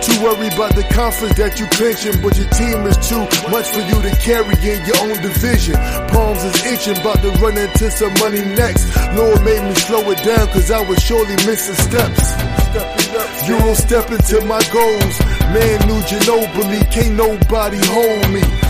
Too worried about the conference that you clinching, but your team is too much for you to carry in your own division. Palms is itching, about to run into some money next. Lord made me slow it down, cause I was surely missing steps. You don't step into my goals. Man, New Ginobili, can't nobody hold me.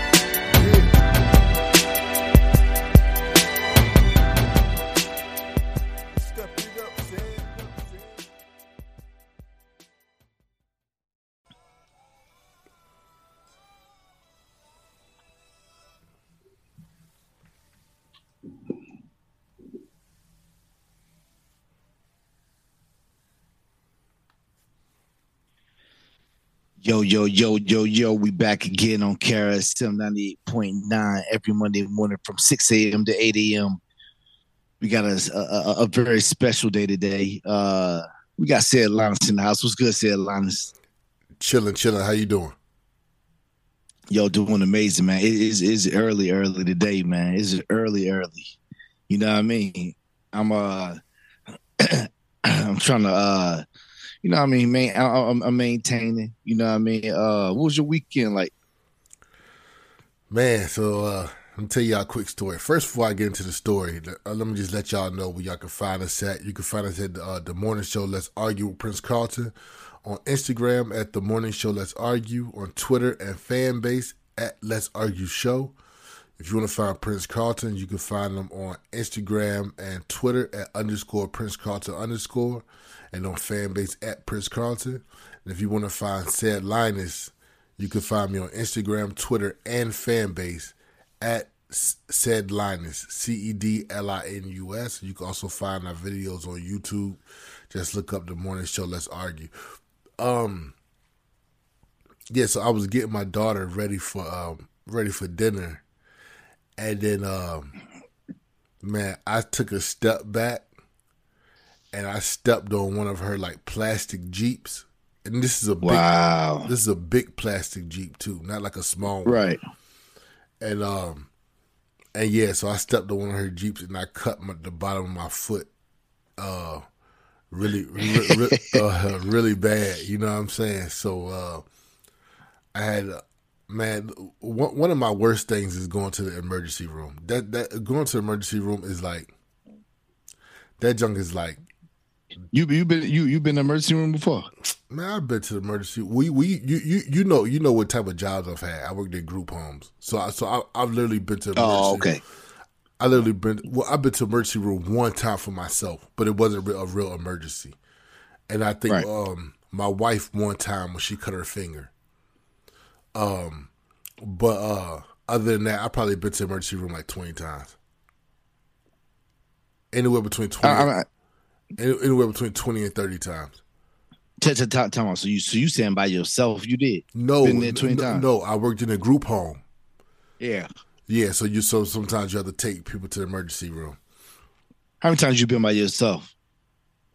Yo, yo, yo, yo, yo, we back again on KRSM 98.9 every Monday morning from 6 a.m. to 8 a.m. We got a, a, a very special day today. Uh, we got Ced Linus in the house. What's good, Ced Linus? Chilling, chilling. How you doing? Yo, doing amazing, man. It is it's early, early today, man. It's early, early. You know what I mean? I'm uh I'm trying to uh you know what I mean, man. I, I'm, I'm maintaining. You know what I mean. Uh, what was your weekend like? Man, so uh, let me tell y'all a quick story. First, before I get into the story, uh, let me just let y'all know where y'all can find us at. You can find us at uh, the morning show. Let's argue with Prince Carlton on Instagram at the morning show. Let's argue on Twitter and fan base at Let's Argue Show. If you want to find Prince Carlton, you can find him on Instagram and Twitter at underscore Prince Carlton underscore and on fanbase at Prince Carlton. And if you want to find Ced Linus, you can find me on Instagram, Twitter, and fanbase at Ced Linus, C E D L I N U S. You can also find our videos on YouTube. Just look up the morning show. Let's argue. Um, yeah. So I was getting my daughter ready for um ready for dinner, and then um, man, I took a step back and I stepped on one of her like plastic jeeps. And this is a big, Wow. this is a big plastic jeep too, not like a small one. Right. And um, and yeah, so I stepped on one of her jeeps and I cut my, the bottom of my foot, uh, really, re- re- uh, really bad. You know what I'm saying? So uh, I had, man, one one of my worst things is going to the emergency room. That that going to the emergency room is like, that junk is like You you been you you been in the emergency room before? Man, I've been to the emergency. We we you you you know you know what type of jobs I've had. I worked in group homes, so I so I, I've literally been to. The Oh, okay. I literally been well. I've been to emergency room one time for myself, but it wasn't a real, a real emergency. And I think Right. um my wife one time when she cut her finger. Um, but uh, other than that, I probably been to the emergency room like twenty times. Anywhere between twenty, uh, anywhere between twenty and thirty times. T- t- t- time so you so you saying by yourself? You did? No, been there twenty no, times. No, I worked in a group home. Yeah, yeah. So you so sometimes you have to take people to the emergency room. How many times you been by yourself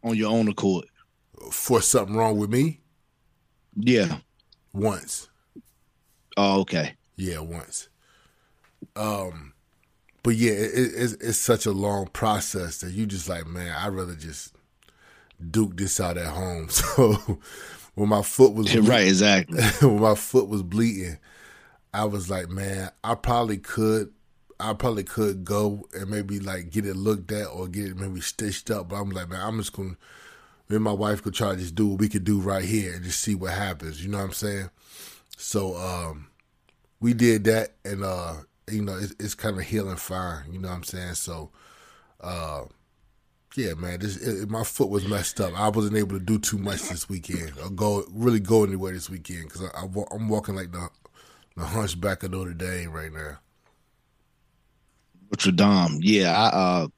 on your own accord? For something wrong with me? Yeah, once. Oh, okay. Yeah, once. Um, but yeah, it, it's it's such a long process that you just like, man, I'd rather just duke this out at home. So when my foot was bleeding, right, exactly. when my foot was bleeding, I was like, man, I probably could, I probably could go and maybe like get it looked at or get it maybe stitched up. But I'm like, man, I'm just gonna. Me and my wife could try to just do what we could do right here and just see what happens. You know what I'm saying? So um, we did that, and uh, you know, it's, it's kind of healing fine. You know what I'm saying? So, uh, yeah, man, this, it, my foot was messed up. I wasn't able to do too much this weekend, or go really go anywhere this weekend because I, am walking like the the hunchback of Notre Dame right now. Notre Dame, yeah, I, uh,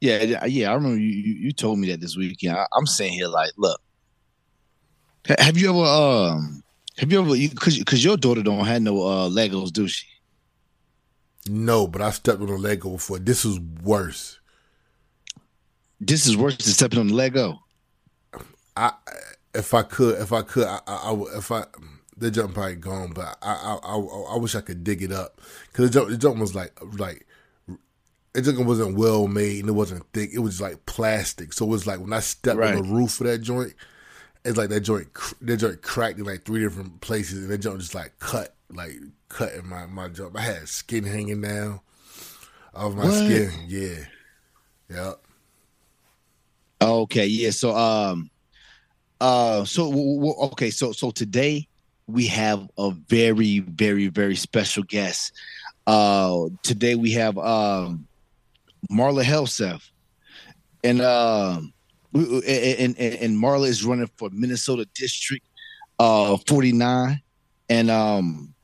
yeah, yeah. I remember you, you told me that this weekend. I, am sitting here, like, look, have you ever, um, have you ever, because because your daughter don't have no uh, Legos, do she? No, but I stepped on a Lego before. This is worse. This is worse than stepping on the Lego. I, if I could, if I could, I, I, I if I, the jump probably gone, but I, I, I, I wish I could dig it up because the jump, the jump was like, like, it just wasn't well made and it wasn't thick. It was like plastic, so it was like when I stepped right. on the roof of that joint, it's like that joint, that joint cracked in like three different places, and that joint just like cut, like cutting my my jump. I had skin hanging down off my what? skin. Yeah, yep. Okay, yeah. So, um, uh, so okay, so so today we have a very, very, very special guest. Uh, today we have um, Marla Helseth, and um, and, and and Marla is running for Minnesota District uh 49, and um,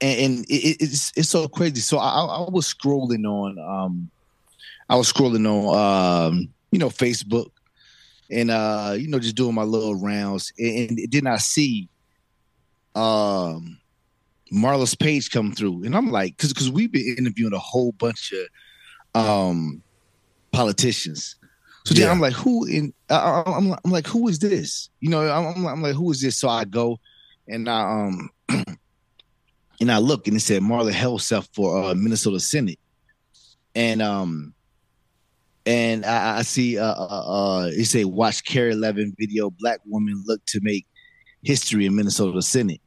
and, and it, it's it's so crazy. So I, I was scrolling on um, I was scrolling on um, you know, Facebook, and uh, you know, just doing my little rounds, and, and then I see um Marla's page come through, and I'm like, because because we've been interviewing a whole bunch of um politicians. So yeah. then I'm like, who in? I, am I'm like, who is this? You know, I'm, I'm like, who is this? So I go and I um and I look and it said Marla Helseth for uh, Minnesota Senate, and um and I, I see uh, uh, uh it say watch KARE 11 video black woman look to make history in Minnesota Senate.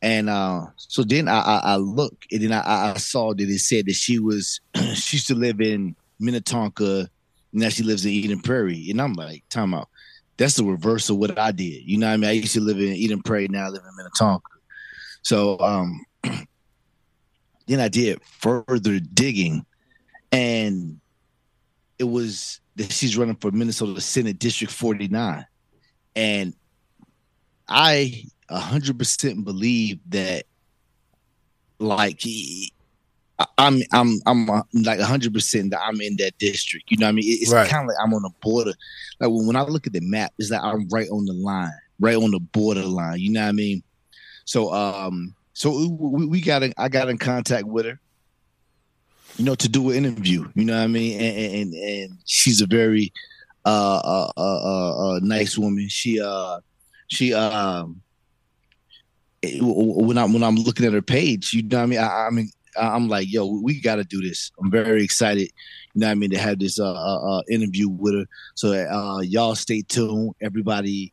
And uh, so then I, I, I look and then I, I saw that it said that she was she used to live in Minnetonka, now she lives in Eden Prairie. And I'm like, time out. That's the reverse of what I did. You know what I mean? I used to live in Eden Prairie, now I live in Minnetonka. So um then I did further digging and it was that she's running for Minnesota Senate District 49. And I 100% believe that like I'm I'm I'm like 100 percent that I'm in that district. You know what I mean? It's right. kind of like I'm on the border. Like when, when I look at the map, it's like I'm right on the line, right on the borderline. You know what I mean? So um, so we, we got in, I got in contact with her you know, to do an interview. You know what I mean? And and, and she's a very uh, uh, uh, uh, uh nice woman. She uh she um when I'm when I'm looking at her page, you know what I mean? I, I mean I'm like, yo, we got to do this. I'm very excited. You know what I mean to have this uh, uh, uh interview with her. So uh, y'all stay tuned. Everybody,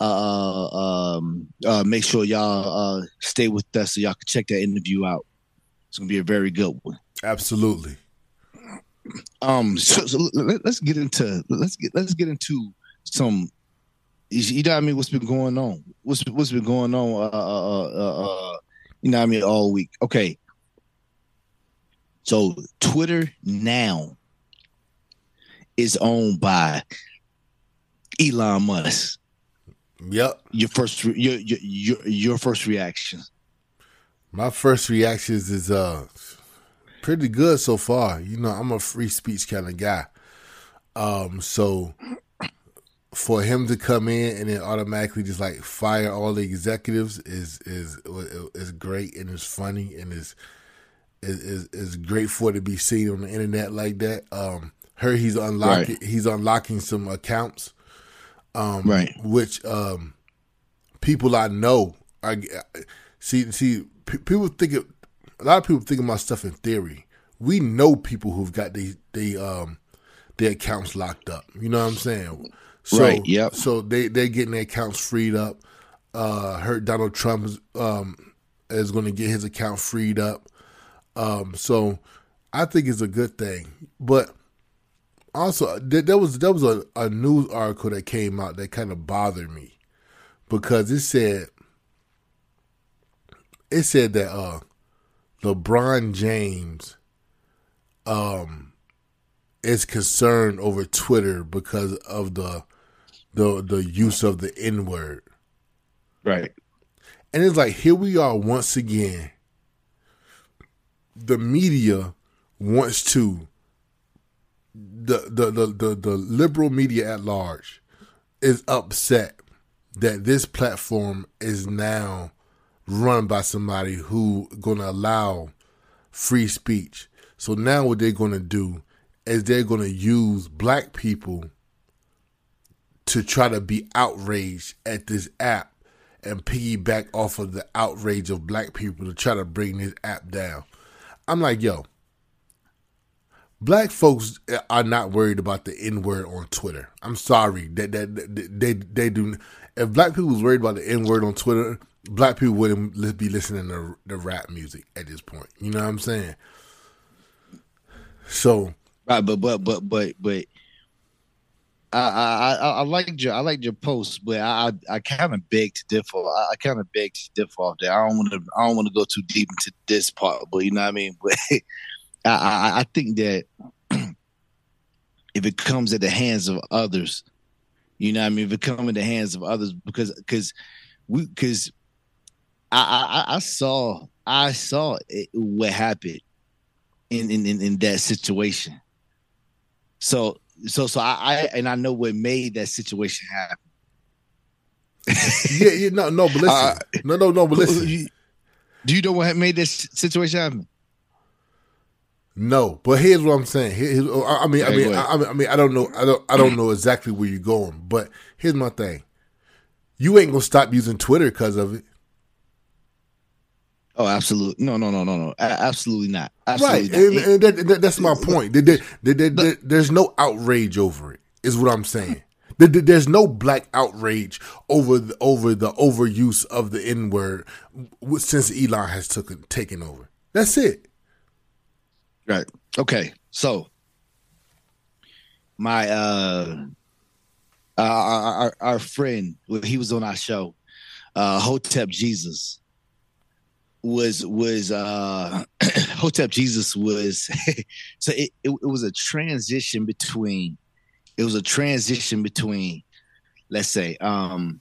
uh, um, uh, make sure y'all uh, stay with us so y'all can check that interview out. It's gonna be a very good one. Absolutely. Um, so, so let, us get into let's get let's get into some. You know what I mean? What's been going on? What's what's been going on? Uh, uh, uh, uh, you know what I mean? All week. Okay. So Twitter now is owned by Elon Musk. Yep. Your first re- your, your your your first reaction. My first reactions is uh pretty good so far. You know, I'm a free speech kind of guy. Um, so for him to come in and then automatically just like fire all the executives is is is great and it's funny and is is is great for to be seen on the internet like that. Um, heard he's unlocking right. he's unlocking some accounts, um, right? Which um, people I know are see see people think it, a lot of people think about stuff in theory. We know people who've got the they um their accounts locked up. You know what I'm saying? So, right. Yep. So they they're getting their accounts freed up. Uh, heard Donald Trump um, is going to get his account freed up. Um, so I think it's a good thing. But also, there was there was a, a news article that came out that kind of bothered me because it said it said that uh, LeBron James um is concerned over Twitter because of the the the use of the N word. Right. And it's like here we are once again. The media wants to the the the the, the liberal media at large is upset that this platform is now run by somebody who going to allow free speech. So now what they're going to do is they're going to use black people to try to be outraged at this app and piggyback off of the outrage of black people to try to bring this app down. I'm like, yo, black folks are not worried about the N word on Twitter. I'm sorry that that they, they they do. If black people was worried about the N word on Twitter, black people wouldn't be listening to the rap music at this point. You know what I'm saying? So right, but but but but but I, I, I liked your I liked your post, but I I, kind of beg to differ. I, kind of beg to differ off there. I don't want to I don't want to go too deep into this part, but you know what I mean. But I, I, I think that if it comes at the hands of others, you know what I mean. If it comes in the hands of others, because because we because I, I I saw I saw it, what happened in in in that situation. So so so I, I and I know what made that situation happen. yeah, yeah, no, no, but listen, uh, no, no, no, but listen. Do you know what made this situation happen? No, but here's what I'm saying. I mean, I mean, I mean, I mean, I don't know, I don't, I don't know exactly where you're going, but here's my thing: you ain't gonna stop using Twitter because of it. Oh, absolutely. No, no, no, no, no. absolutely not. Absolutely right. Not. And, and that, that, that's my point. there's no outrage over it, is what I'm saying. There's no black outrage over the, over the overuse of the N word since Elon has took, taken over. That's it. Right. Okay. So, my uh, uh our, our friend, he was on our show, uh, Hotep Jesus was was uh Hotep Jesus was so it, it, it was a transition between it was a transition between let's say um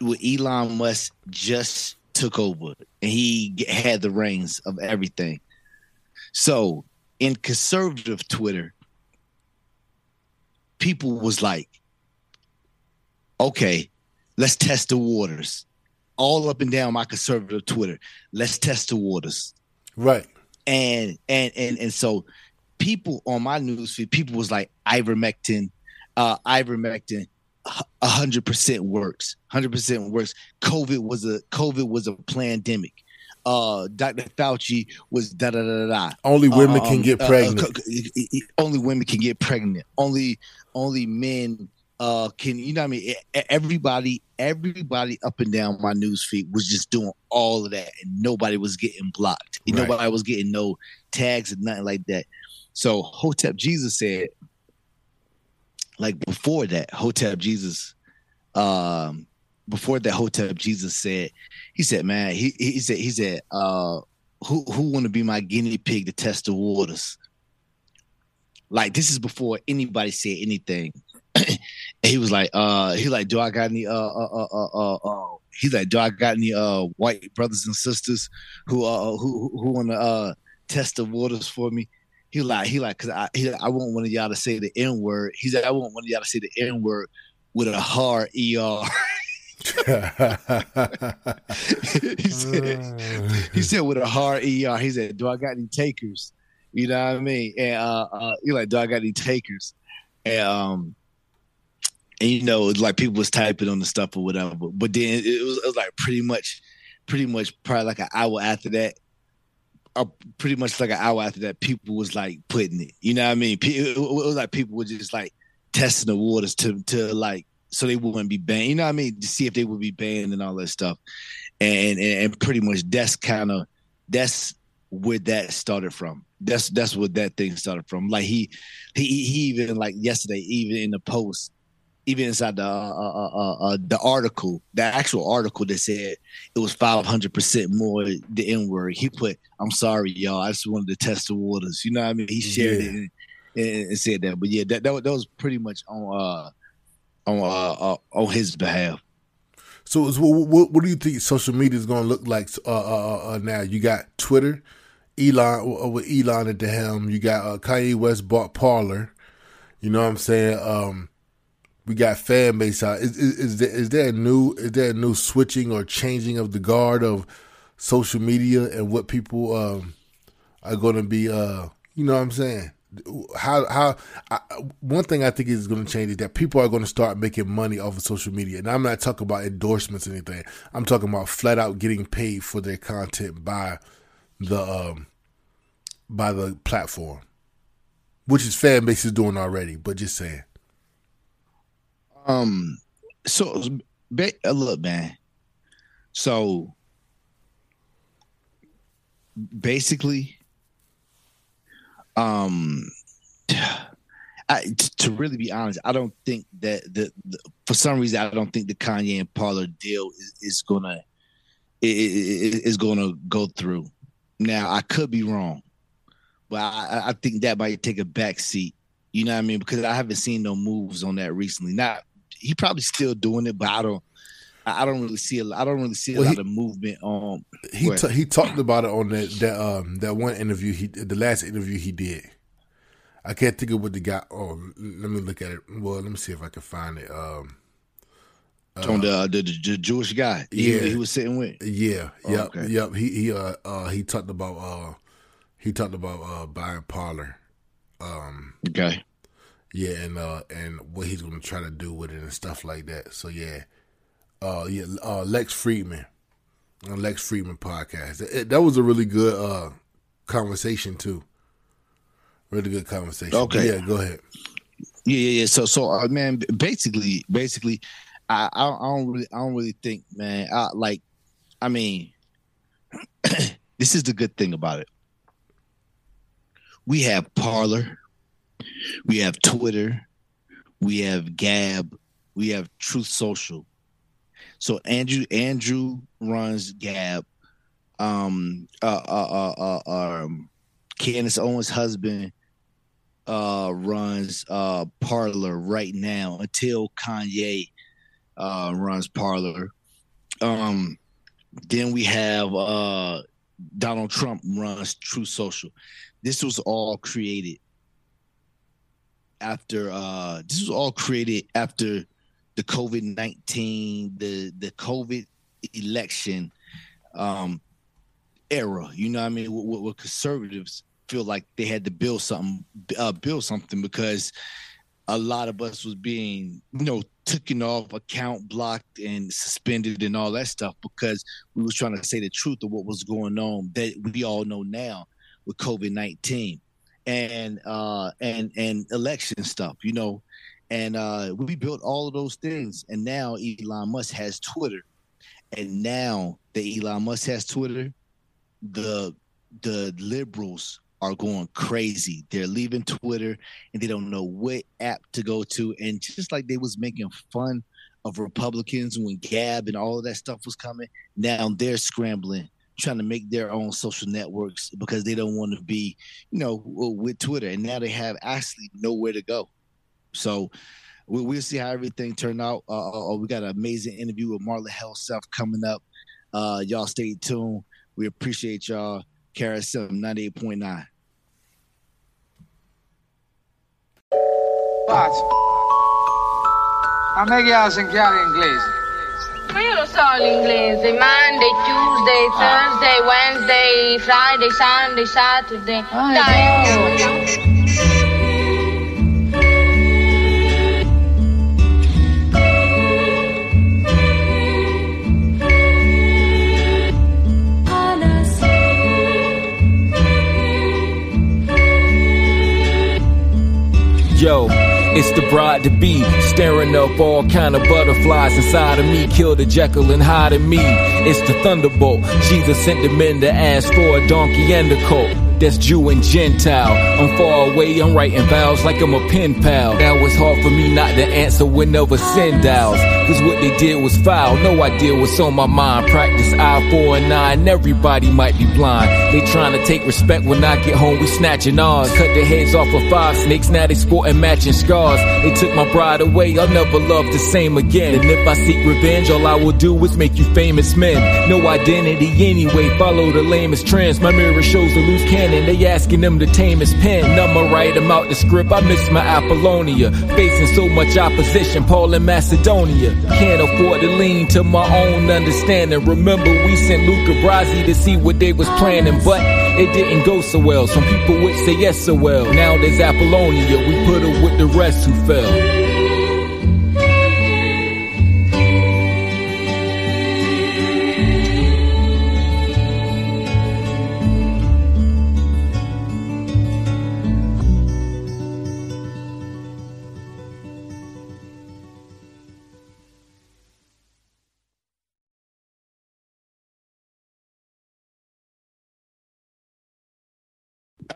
when Elon Musk just took over and he had the reins of everything. So in conservative Twitter, people was like, okay, let's test the waters all up and down my conservative Twitter. Let's test the waters. Right. And and and and so people on my newsfeed, people was like ivermectin, uh ivermectin, hundred percent works. Hundred percent works. COVID was a COVID was a pandemic. Uh, Dr. Fauci was da da da da. Only women um, can get uh, uh, pregnant. Uh, only women can get pregnant. Only only men uh can you know I mean? Everybody everybody up and down my news feed was just doing all of that and nobody was getting blocked. Right. nobody was getting no tags and nothing like that. So Hotep Jesus said like before that Hotep Jesus um before that Hotep Jesus said he said man he he said he said uh who who want to be my guinea pig to test the waters? Like this is before anybody said anything he was like, uh, he like, do I got any uh uh uh uh uh, uh he's like, do I got any uh white brothers and sisters who uh who who want to uh test the waters for me? He like he like because I he, I want one of y'all to say the n word. He said I want one of y'all to say the n word with a hard er. he said he said with a hard er. He said, "Do I got any takers?" You know what I mean? And uh, uh, you like, "Do I got any takers?" And um, and you know, like people was typing on the stuff or whatever. But then it was, it was like pretty much, pretty much probably like an hour after that, or pretty much like an hour after that, people was like putting it. You know what I mean? It was like people were just like testing the waters to to like so they wouldn't be banned. You know what I mean? To see if they would be banned and all that stuff. And and, and pretty much that's kind of that's where that started from. That's that's what that thing started from. Like he he he even like yesterday, even in the post, even inside the uh, uh, uh, uh, the article, the actual article that said it was five hundred percent more the N word. He put, "I'm sorry, y'all. I just wanted to test the waters." You know what I mean? He shared yeah. it and, and, said that. But yeah, that, that that was pretty much on uh on uh, uh on his behalf. So, so what, what do you think social media is going to look like uh, uh, uh, now? You got Twitter, Elon with Elon at the helm. You got uh, Kanye West bought Parler. You know what I'm saying? Um, we got fan base out. Is, is, is, there is there a new is there a new switching or changing of the guard of social media and what people um, are going to be? Uh, you know what I'm saying? How how I, one thing I think is going to change is that people are going to start making money off of social media, and I'm not talking about endorsements or anything. I'm talking about flat out getting paid for their content by the um, by the platform, which is fan base is doing already. But just saying. Um. So, uh, look, man. So, basically, um, I, to really be honest, I don't think that the, the, for some reason I don't think the Kanye and Parler deal is, is gonna is gonna go through. Now I could be wrong, but I, I think that might take a back seat. You know what I mean? Because I haven't seen no moves on that recently. Not he probably still doing it, but I don't. I don't really see a. I don't really see a well, lot he, of movement on. He t- he talked about it on that that um that one interview he the last interview he did. I can't think of what the guy. Oh, let me look at it. Well, let me see if I can find it. Um, uh, on the, the, the Jewish guy, yeah, he was sitting with. Yeah, oh, yep, okay. yep. He he uh, uh he talked about uh he talked about uh buying Parler. Um, okay. Yeah, and uh, and what he's gonna try to do with it and stuff like that. So yeah, uh, yeah, uh, Lex Fridman, Lex Fridman podcast. It, that was a really good uh conversation too. Really good conversation. Okay, yeah, go ahead. Yeah, yeah, yeah. So, so uh, man, basically, basically, I, I, I don't really, I don't really think, man. I like, I mean, this is the good thing about it. We have Parler we have Twitter, we have Gab, we have Truth Social. So Andrew Andrew runs Gab. Um, uh, uh, uh, uh um, Candace Owens' husband uh runs uh Parler right now until Kanye uh runs Parler. Um, then we have uh Donald Trump runs Truth Social. This was all created after uh this was all created after the COVID nineteen, the the COVID election um era. You know what I mean? What, what conservatives feel like they had to build something, uh, build something because a lot of us was being, you know, taken off account, blocked, and suspended, and all that stuff because we was trying to say the truth of what was going on that we all know now with COVID nineteen and uh and and election stuff, you know. And uh we built all of those things and now Elon Musk has Twitter. And now that Elon Musk has Twitter, the the liberals are going crazy. They're leaving Twitter and they don't know what app to go to. And just like they was making fun of Republicans when Gab and all of that stuff was coming, now they're scrambling trying to make their own social networks because they don't want to be, you know, with Twitter. And now they have actually nowhere to go. So we, will see how everything turned out. Uh, uh, we got an amazing interview with Marla Helseth coming up. Uh, y'all stay tuned. We appreciate y'all. KRSM 98.9. A me che ha sentito inglese? Ma io lo so l'inglese. Monday, Tuesday, Thursday, Wednesday, Friday, Sunday, Saturday. Ah, Dai, Yo, it's the bride to be, staring up all kind of butterflies inside of me. Kill the Jekyll and hide in me. It's the thunderbolt. Jesus sent the men to ask for a donkey and a colt that's Jew and Gentile. I'm far away, I'm writing vows like I'm a pen pal. Now it's hard for me not to answer whenever send dials. Cause what they did was foul, no idea what's on my mind. Practice I 4 and 9, everybody might be blind. They trying to take respect when I get home, we snatching ours. Cut the heads off of five snakes, now they sporting matching scars. They took my bride away, I'll never love the same again. And if I seek revenge, all I will do is make you famous men. No identity anyway, follow the lamest trends. My mirror shows the loose cannon they asking them to tame his pen. I'ma write him out the script. I miss my Apollonia. Facing so much opposition, Paul in Macedonia. Can't afford to lean to my own understanding. Remember, we sent Luca Brasi to see what they was planning, but it didn't go so well. Some people would say yes so well. Now there's Apollonia. We put her with the rest who fell.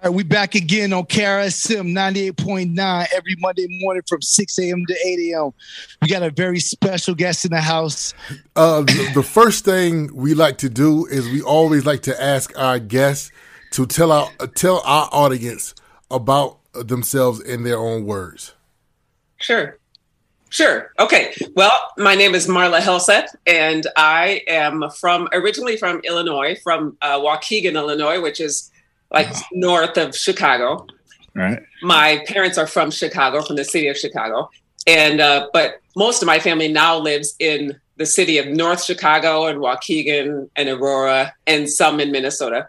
All right, we back again on KRSM 98.9 every Monday morning from 6 a.m. to 8 a.m. We got a very special guest in the house. Uh, the, the first thing we like to do is we always like to ask our guests to tell our tell our audience about themselves in their own words. Sure. Sure. Okay. Well, my name is Marla Helseth, and I am from originally from Illinois, from uh, Waukegan, Illinois, which is like wow. north of Chicago. Right. My parents are from Chicago, from the city of Chicago, and uh, but most of my family now lives in the city of North Chicago and Waukegan and Aurora, and some in Minnesota.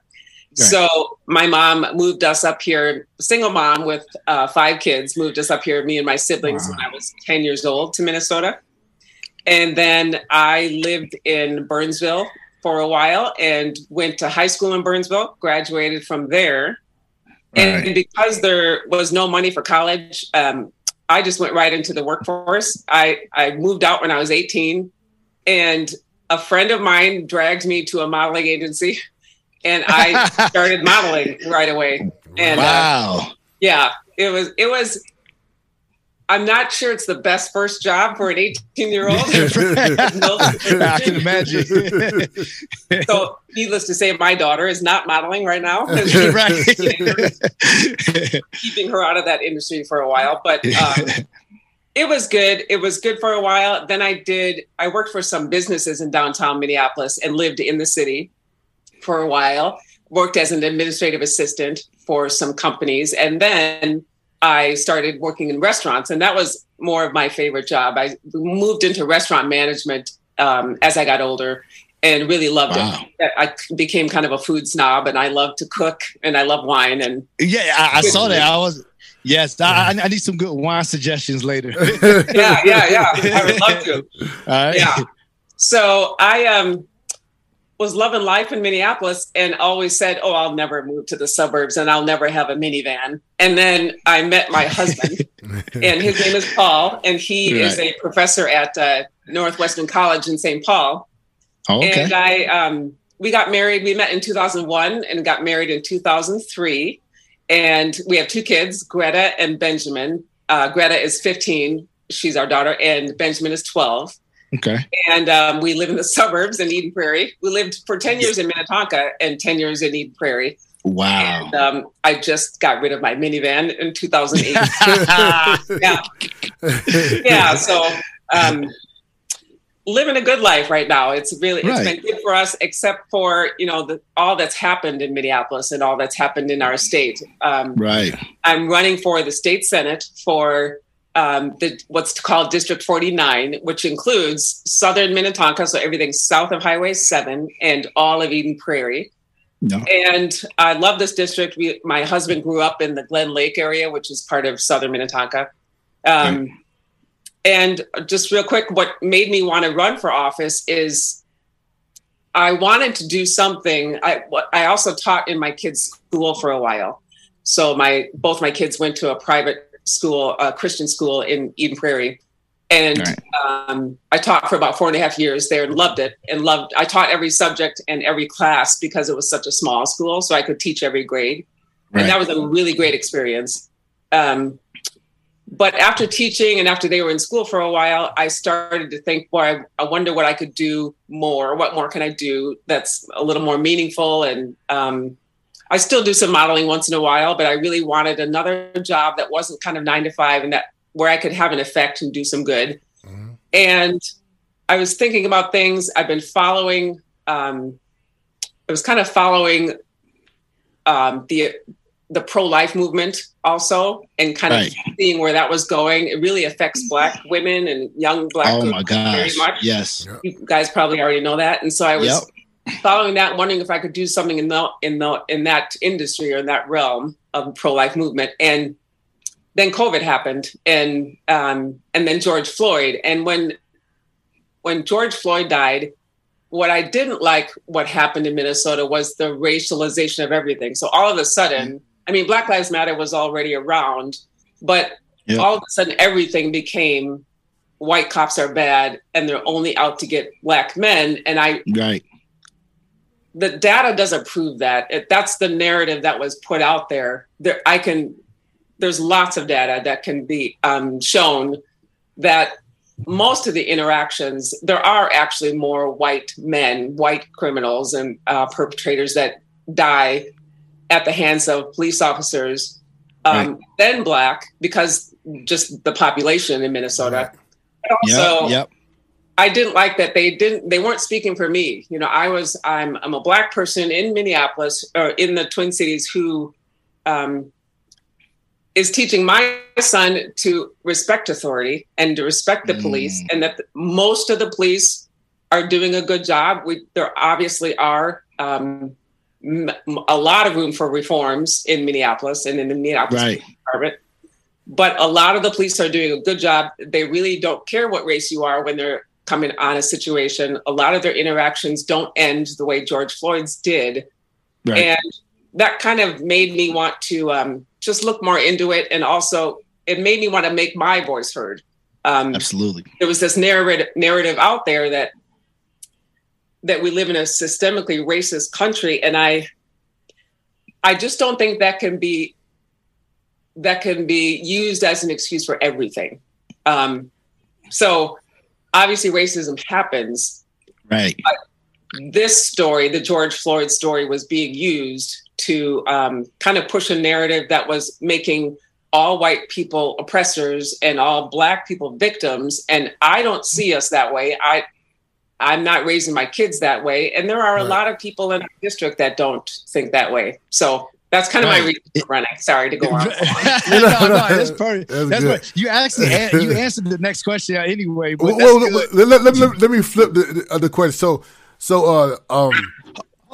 Right. So my mom moved us up here, single mom with uh, five kids, moved us up here, me and my siblings, wow. when I was 10 years old to Minnesota. And then I lived in Burnsville for a while and went to high school in Burnsville, graduated from there. Right. And because there was no money for college, um, I just went right into the workforce. I, I moved out when I was 18, and a friend of mine dragged me to a modeling agency, and I started modeling right away. And uh, wow. Uh, yeah, it was it was I'm not sure it's the best first job for an 18 year old. I can imagine. so, needless to say, my daughter is not modeling right now. keeping her out of that industry for a while, but um, it was good. It was good for a while. Then I did. I worked for some businesses in downtown Minneapolis and lived in the city for a while. Worked as an administrative assistant for some companies, and then I started working in restaurants, and that was more of my favorite job. I moved into restaurant management um, as I got older and really loved wow. it. I became kind of a food snob, and I love to cook and I love wine. And yeah, I, I saw that. I was yes, I, I, need some good wine suggestions later. yeah, yeah, yeah. I would love to. Yeah. So I um was loving life in Minneapolis and always said, "Oh, I'll never move to the suburbs and I'll never have a minivan." And then I met my husband, and his name is Paul, and he right. is a professor at uh, Northwestern College in St. Paul. Oh, okay. And I, um, we got married. We met in 2001 and got married in 2003, and we have two kids, Greta and Benjamin. Uh, Greta is 15; she's our daughter, and Benjamin is 12. Okay. And um, we live in the suburbs in Eden Prairie. We lived for 10 years in Minnetonka and 10 years in Eden Prairie. Wow. And, um, I just got rid of my minivan in 2008. yeah. Yeah. So, um, living a good life right now. It's really, it's Right. been good for us, except for, you know, the, all that's happened in Minneapolis and all that's happened in our state. Um, Right. I'm running for the state senate for um, the what's called District 49, which includes southern Minnetonka, so everything south of Highway 7 and all of Eden Prairie. No. And I love this district. We, my husband grew up in the Glen Lake area, which is part of southern Minnetonka. Um, And just real quick, what made me want to run for office is I wanted to do something. I I also taught in my kids' school for a while, so my both my kids went to a private school, a Christian school in Eden Prairie, and Right. um, I taught for about four and a half years there and loved it. And loved I taught every subject and every class because it was such a small school, so I could teach every grade, and that was a really great experience. Um, but after teaching and after they were in school for a while, I started to think, boy, I, I wonder what I could do more. What more can I do that's a little more meaningful? And um, I still do some modeling once in a while, but I really wanted another job that wasn't kind of nine to five and that where I could have an effect and do some good. And I was thinking about things. I've been following. Um, I was kind of following um, the the pro life movement also, and kind Right. of seeing where that was going. It really affects Black women and young Black Oh women my very much. Yes. You guys probably already know that, and so I was Yep. Following that, wondering if I could do something in the in the in that industry or in that realm of pro life movement. And then COVID happened, and um, and then George Floyd. And when when George Floyd died, what I didn't like what happened in Minnesota was the racialization of everything. So all of a sudden, I mean, Black Lives Matter was already around, but Yeah. all of a sudden everything became white cops are bad and they're only out to get black men. And I Right. The data doesn't prove that. If that's the narrative that was put out there. There, I can. There's lots of data that can be um, shown that most of the interactions there are actually more white men, white criminals, and uh, perpetrators that die at the hands of police officers um, than black because just the population in Minnesota. But also, Yep. Yep. I didn't like that they didn't they weren't speaking for me. You know, I was I'm I'm a black person in Minneapolis or in the Twin Cities who um, is teaching my son to respect authority and to respect the police, Mm. and that most of the police are doing a good job. We there obviously are um, a lot of room for reforms in Minneapolis and in the Minneapolis Right. department. But a lot of the police are doing a good job. They really don't care what race you are when they're coming on a situation. A lot of their interactions don't end the way George Floyd's did. Right. And that kind of made me want to um, just look more into it. And also, it made me want to make my voice heard. Um, Absolutely. there was this narrative narrative out there that that we live in a systemically racist country and i i just don't think that can be that can be used as an excuse for everything um so obviously racism happens Right. this story, the George Floyd story, was being used to um, kind of push a narrative that was making all white people oppressors and all black people victims. And I don't see us that way. I I'm not raising my kids that way, and there are a Right. lot of people in our district that don't think that way. So that's kind of my reason for running. Sorry to go on. no, no, that's perfect. That's That's, good. right. You actually an- you answered the next question anyway. But Well, well, let, let, let, let, let me flip the, the other question. So, so, uh, um,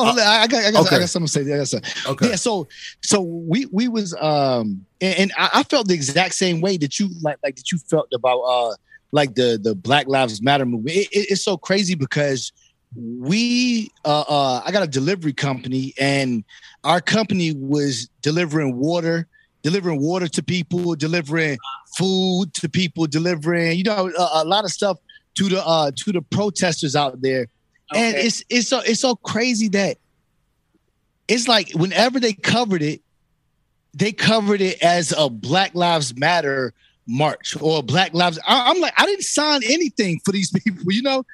Oh, I got, I got, Okay. I got something to say. I got something. okay. Yeah, so so we we was um and, and I, I felt the exact same way that you like like that you felt about uh like the the Black Lives Matter movement. It, it- it's so crazy because we uh uh I got a delivery company and our company was delivering water, delivering water to people, delivering food to people, delivering you know a, a lot of stuff to the uh to the protesters out there. And it's it's so it's so crazy that it's like whenever they covered it, they covered it as a Black Lives Matter march or Black Lives. I, am like, I didn't sign anything for these people, you know,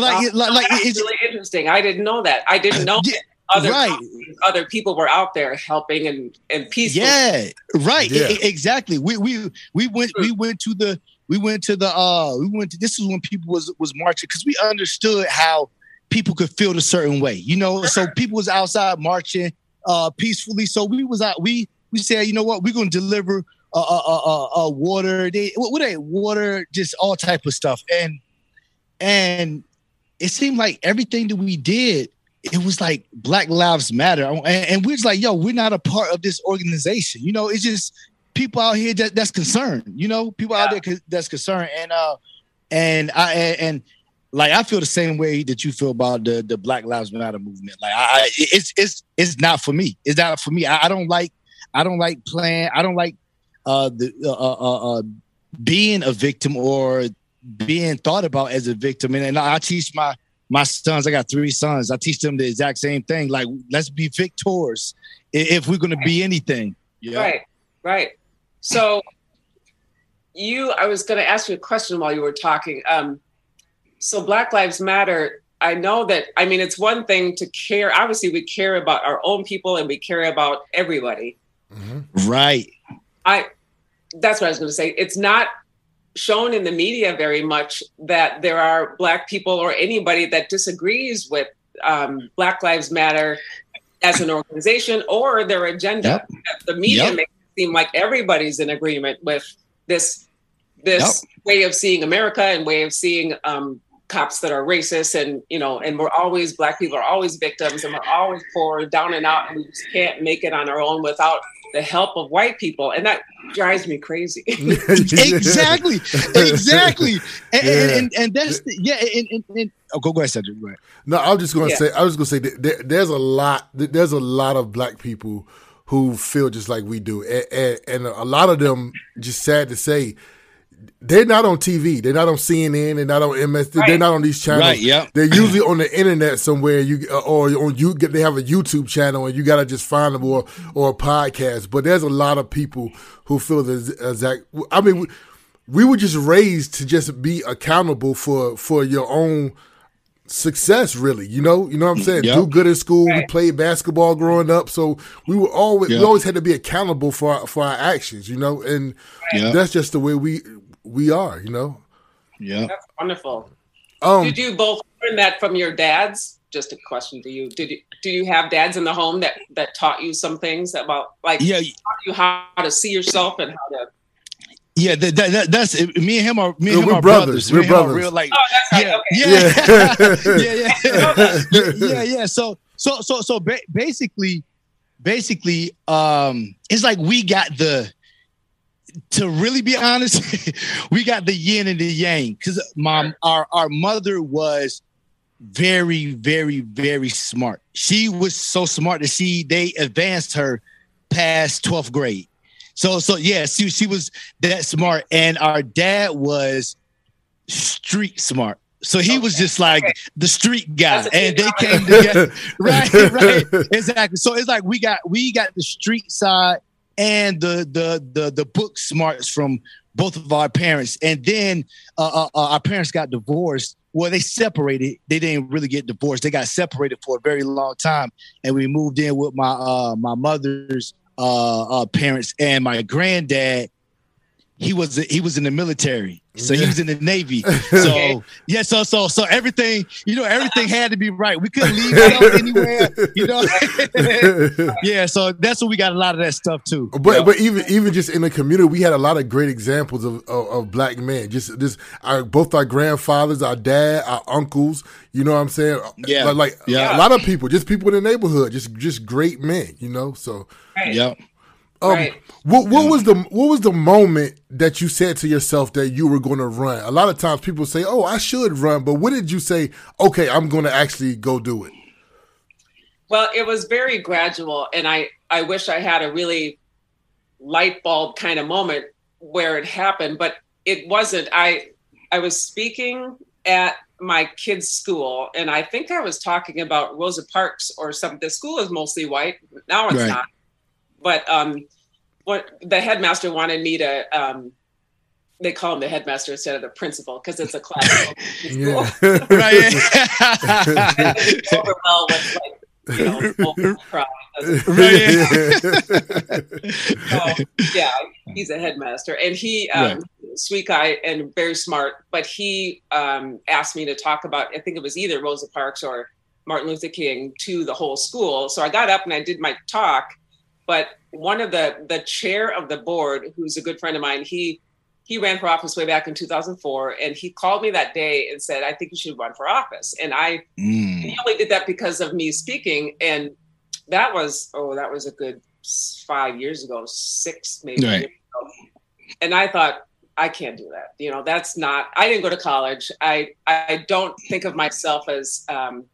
like, Wow. like, like That's it's really interesting. I didn't know that. I didn't know Yeah. that other Right. other people were out there helping and and peaceful. Yeah, right. Yeah. E- exactly. We we we went we went to the we went to the uh we went to this is when people was was marching because we understood how people could feel a certain way, you know. So people was outside marching uh peacefully. So we was out. We we said, you know what, we're gonna deliver uh uh uh, uh, uh water. They what, what they water, just all type of stuff. And and it seemed like everything that we did it was like Black Lives Matter, and, and we're just like, yo, we're not a part of this organization. You know, it's just people out here that, that's concerned. You know, people out there that's concerned, and uh, and I and, and like I feel the same way that you feel about the the Black Lives Matter movement. Like I, it's it's it's not for me. It's not for me. I, I don't like I don't like playing. I don't like uh the uh, uh, uh being a victim or being thought about as a victim. And, and I teach my my sons. I got three sons. I teach them the exact same thing. Like let's be victors if we're gonna be anything. Yeah. Right, right. So you, I was going to ask you a question while you were talking. Um, so Black Lives Matter. I know that. I mean, it's one thing to care. Obviously, we care about our own people and we care about everybody. Right. I. That's what I was going to say. It's not shown in the media very much that there are black people or anybody that disagrees with um, Black Lives Matter as an organization or their agenda. The media Yep. makes it seem like everybody's in agreement with this this way of seeing America and way of seeing um, cops that are racist and you know and we're always black people are always victims and we're always poor down and out and we just can't make it on our own without the help of white people and that drives me crazy exactly. Exactly. And, Yeah. and, and, and that's the, yeah. And, and, and oh, go go ahead, Cedric. Go ahead. No, I'm just going to Yeah. say. I was going to say that there, there's a lot. There's a lot of black people who feel just like we do, and, and, and a lot of them, just sad to say, they're not on TV. They're not on CNN. They're not on MS. They're not on these channels. Right, yep. They're usually on the internet somewhere. You uh, or on you get they have a YouTube channel and you got to just find them or or a podcast. But there's a lot of people who feel the exact. I mean. We, we were just raised to just be accountable for for your own success really you know you know what i'm saying Yep. do good in school we played basketball growing up so we were always we always had to be accountable for our, for our actions you know and Yep. that's just the way we we are you know Yeah. that's wonderful um did you both learn that from your dads just a question to you did you do you have dads in the home that that taught you some things about like Yeah. taught you how to see yourself and how to Yeah. That, that, that, that's me and him are me and Yeah, him we're brothers. brothers. We're Me are brothers. real like oh that's right yeah, okay yeah, yeah, yeah, yeah, yeah, yeah. So, so, so, so, ba- basically, basically, um, it's like we got the. To really be honest, we got the yin and the yang because mom, our our mother was very, very, very smart. She was so smart that she they advanced her past twelfth grade. So, so yeah, she she was that smart, and our dad was street smart. So he was just like Okay. the street guy, and they came together. right, right, exactly. So it's like we got we got the street side and the the the the book smarts from both of our parents, and then uh, uh, uh, our parents got divorced. Well, they separated. They didn't really get divorced. They got separated for a very long time, and we moved in with my uh, my mother's uh, uh, parents and my granddad. He was he was in the military, so he was in the navy. So Okay. yeah, so so so everything you know, everything had to be right. We couldn't leave it out anywhere, you know. yeah, so that's what we got a lot of that stuff too. But but even even just in the community, we had a lot of great examples of, of, of black men. Just just our both our grandfathers, our dad, our uncles. You know what I'm saying? Yeah. like, like Yeah. a lot of people, just people in the neighborhood, just just great men. You know, so right. Yep. Um, Right. what what was the what was the moment that you said to yourself that you were going to run? A lot of times people say, "Oh, I should run," but what did you say? Okay, I'm going to actually go do it. Well, it was very gradual, and I I wish I had a really light bulb kind of moment where it happened, but it wasn't. I I was speaking at my kids' school, and I think I was talking about Rosa Parks or something. The school is mostly white now; it's Right. not. But um, what the headmaster wanted me to um, they call him the headmaster instead of the principal because it's a class. Yeah. Right. overwhelmed with like you know, vocal fry doesn't so, yeah, he's a headmaster, and he, um, sweet guy and very smart. But he um, asked me to talk about, I think it was either Rosa Parks or Martin Luther King to the whole school. So I got up and I did my talk. But one of the the chair of the board, who's a good friend of mine, he he ran for office way back in 2004, and he called me that day and said, "I think you should run for office." And I Mm. he only did that because of me speaking, and that was oh, that was a good five years ago, six maybe. Right. ago. And I thought I can't do that. You know, that's not. I didn't go to college. I I don't think of myself as. Um,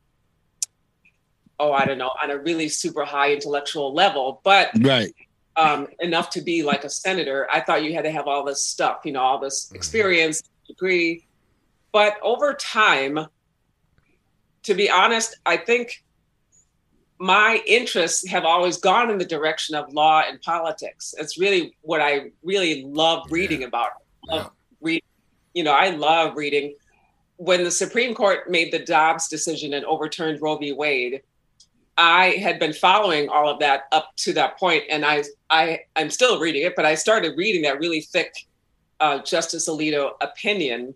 Oh, I don't know, on a really super high intellectual level, but Right. um, enough to be like a senator. I thought you had to have all this stuff, you know, all this experience, degree. But over time, to be honest, I think my interests have always gone in the direction of law and politics. It's really what I really love reading about. Love read, you know, I love reading. When the Supreme Court made the Dobbs decision and overturned Roe v. Wade, I had been following all of that up to that point, and I I I'm still reading it, but I started reading that really thick uh, Justice Alito opinion,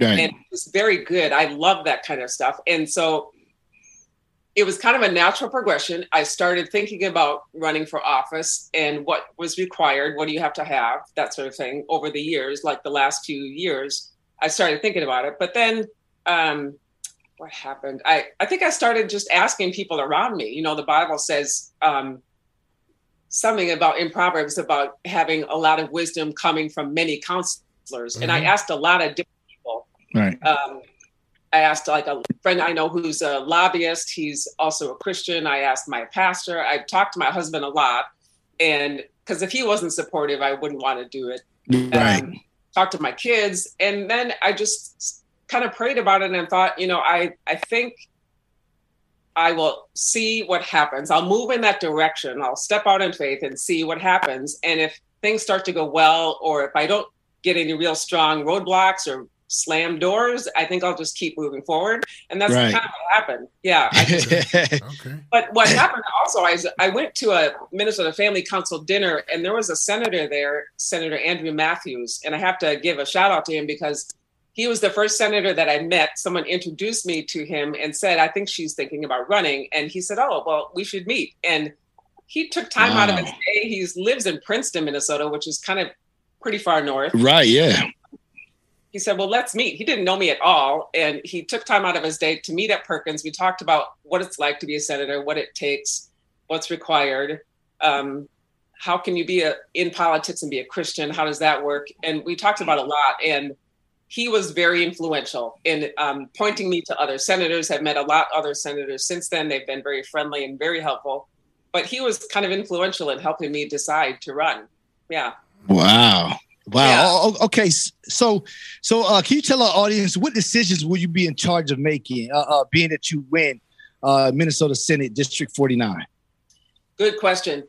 Right. and was very good. I love that kind of stuff, and so it was kind of a natural progression. I started thinking about running for office and what was required, what do you have to have, that sort of thing. Over the years, like the last few years, I started thinking about it, but then. Um, what happened? I, I think I started just asking people around me. You know, the Bible says um, something about in Proverbs about having a lot of wisdom coming from many counselors. And I Mhm. asked a lot of different people. Right. Um, I asked like a friend I know who's a lobbyist. He's also a Christian. I asked my pastor. I talked to my husband a lot. And because if he wasn't supportive, I wouldn't want to do it Right. um, talked to my kids and then i just kind of prayed about it and thought you know i i think i will see what happens. I'll move in that direction. I'll step out in faith and see what happens. And if things start to go well or if i don't get any real strong roadblocks or slam doors i think i'll just keep moving forward. And that's Right. kind of what happened. Yeah I just- but what happened also is I went to a Minnesota Family Council dinner and there was a senator there, Senator Andrew Mathews, and I have to give a shout out to him because he was the first senator that I met. Someone introduced me to him and said, "I think she's thinking about running," and he said, "Oh, well, we should meet." And he took time out of his day. He lives in Princeton, Minnesota, which is kind of pretty far north Right. Yeah. he said, Well, let's meet. He didn't know me at all. And he took time out of his day to meet at Perkins. We talked about what it's like to be a senator, what it takes, what's required. Um, how can you be a, in politics and be a Christian? How does that work? And we talked about a lot. And he was very influential in um, pointing me to other senators. I've met a lot other senators since then. They've been very friendly and very helpful. But he was kind of influential in helping me decide to run. Yeah. Wow. Wow. Yeah. Okay. So, so uh, can you tell our audience what decisions will you be in charge of making, uh, uh, being that you win uh, Minnesota Senate District 49? Good question.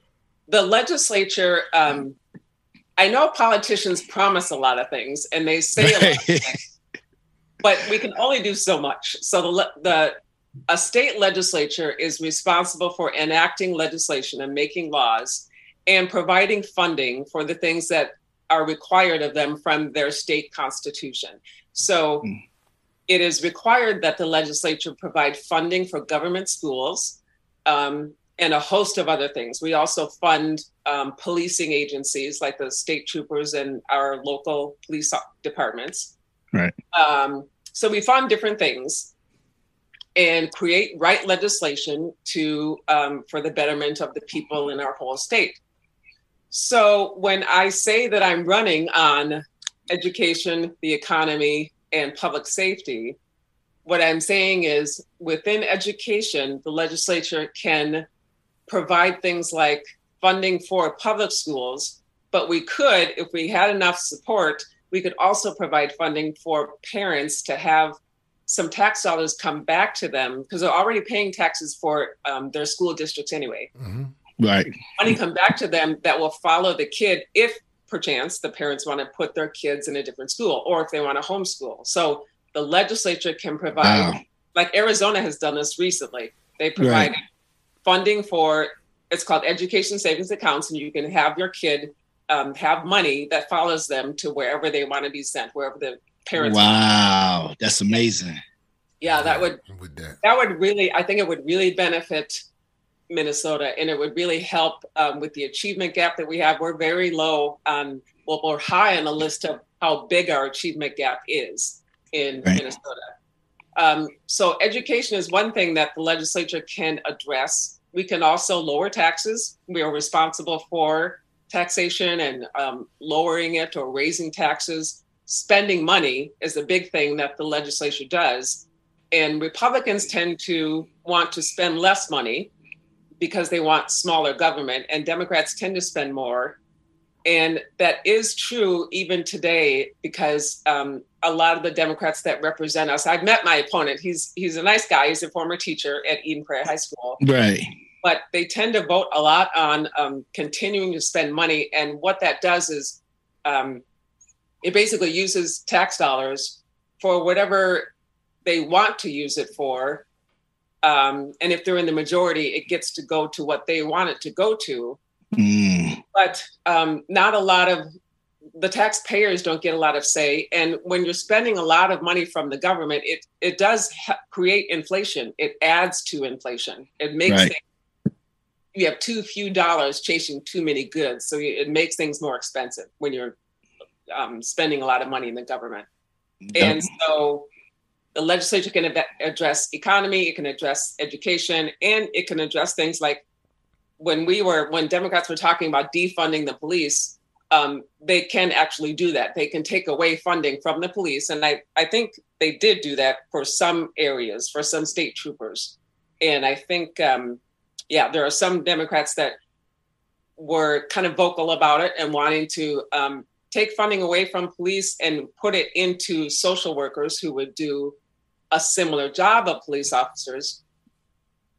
The legislature, um, I know politicians promise a lot of things and they say a lot of things, but we can only do so much. So the the a state legislature is responsible for enacting legislation and making laws and providing funding for the things that are required of them from their state constitution. So it is required that the legislature provide funding for government schools um, and a host of other things. We also fund um, policing agencies like the state troopers and our local police departments. Right. Um, so we fund different things and create right legislation to um, for the betterment of the people in our whole state. So when I say that I'm running on education, the economy, and public safety, what I'm saying is within education, the legislature can provide things like funding for public schools, but we could, if we had enough support, we could also provide funding for parents to have some tax dollars come back to them because they're already paying taxes for um, their school districts anyway Right. money come back to them that will follow the kid if perchance the parents want to put their kids in a different school or if they want to homeschool. So the legislature can provide, Wow. like Arizona has done this recently. They provided funding for it's called education savings accounts, and you can have your kid um, have money that follows them to wherever they want to be sent, wherever the parents. Wow, that's amazing. Yeah, that would with that. that would really, I think it would really benefit Minnesota, and it would really help um, with the achievement gap that we have. We're very low on, well, we're high on the list of how big our achievement gap is in Right. Minnesota. Um, so education is one thing that the legislature can address. We can also lower taxes. We are responsible for taxation and um, lowering it or raising taxes. Spending money is a big thing that the legislature does. And Republicans tend to want to spend less money because they want smaller government, and Democrats tend to spend more. And that is true even today because um, a lot of the Democrats that represent us, I've met my opponent. He's he's a nice guy. He's a former teacher at Eden Prairie High School Right. But they tend to vote a lot on um, continuing to spend money. And what that does is um, it basically uses tax dollars for whatever they want to use it for. Um, and if they're in the majority, it gets to go to what they want it to go to. Mm, But um, not a lot of the taxpayers don't get a lot of say. And when you're spending a lot of money from the government, it it does ha- create inflation. It adds to inflation. It makes Right. things, you have too few dollars chasing too many goods, so it makes things more expensive when you're um, spending a lot of money in the government. And so the legislature can address economy, it can address education, and it can address things like when we were when Democrats were talking about defunding the police, um, they can actually do that. They can take away funding from the police, and I I think they did do that for some areas for some state troopers, and I think um, yeah, there are some Democrats that were kind of vocal about it and wanting to um, take funding away from police and put it into social workers who would do a similar job of police officers.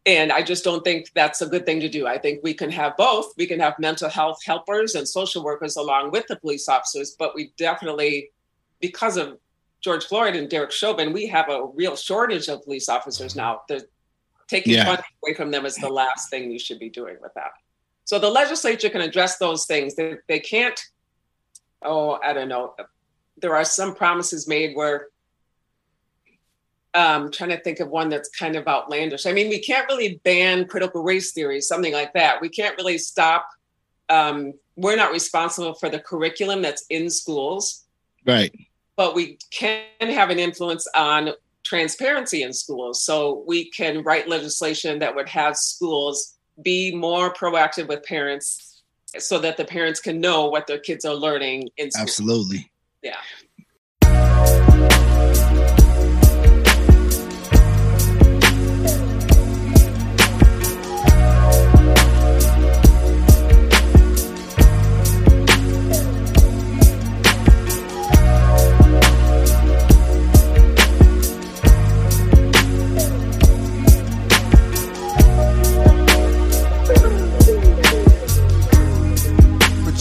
And I just don't think that's a good thing to do. I think we can have both. We can have mental health helpers and social workers along with the police officers, but we definitely, because of George Floyd and Derek Chauvin, we have a real shortage of police officers now. Taking Yeah. funding away from them is the last thing you should be doing with that. So the legislature can address those things. They, they can't, oh, I don't know. There are some promises made where um trying to think of one that's kind of outlandish. I mean, we can't really ban critical race theory, something like that. We can't really stop. Um, we're not responsible for the curriculum that's in schools, right. but we can have an influence on transparency in schools. So we can write legislation that would have schools be more proactive with parents so that the parents can know what their kids are learning in school. Absolutely. Yeah.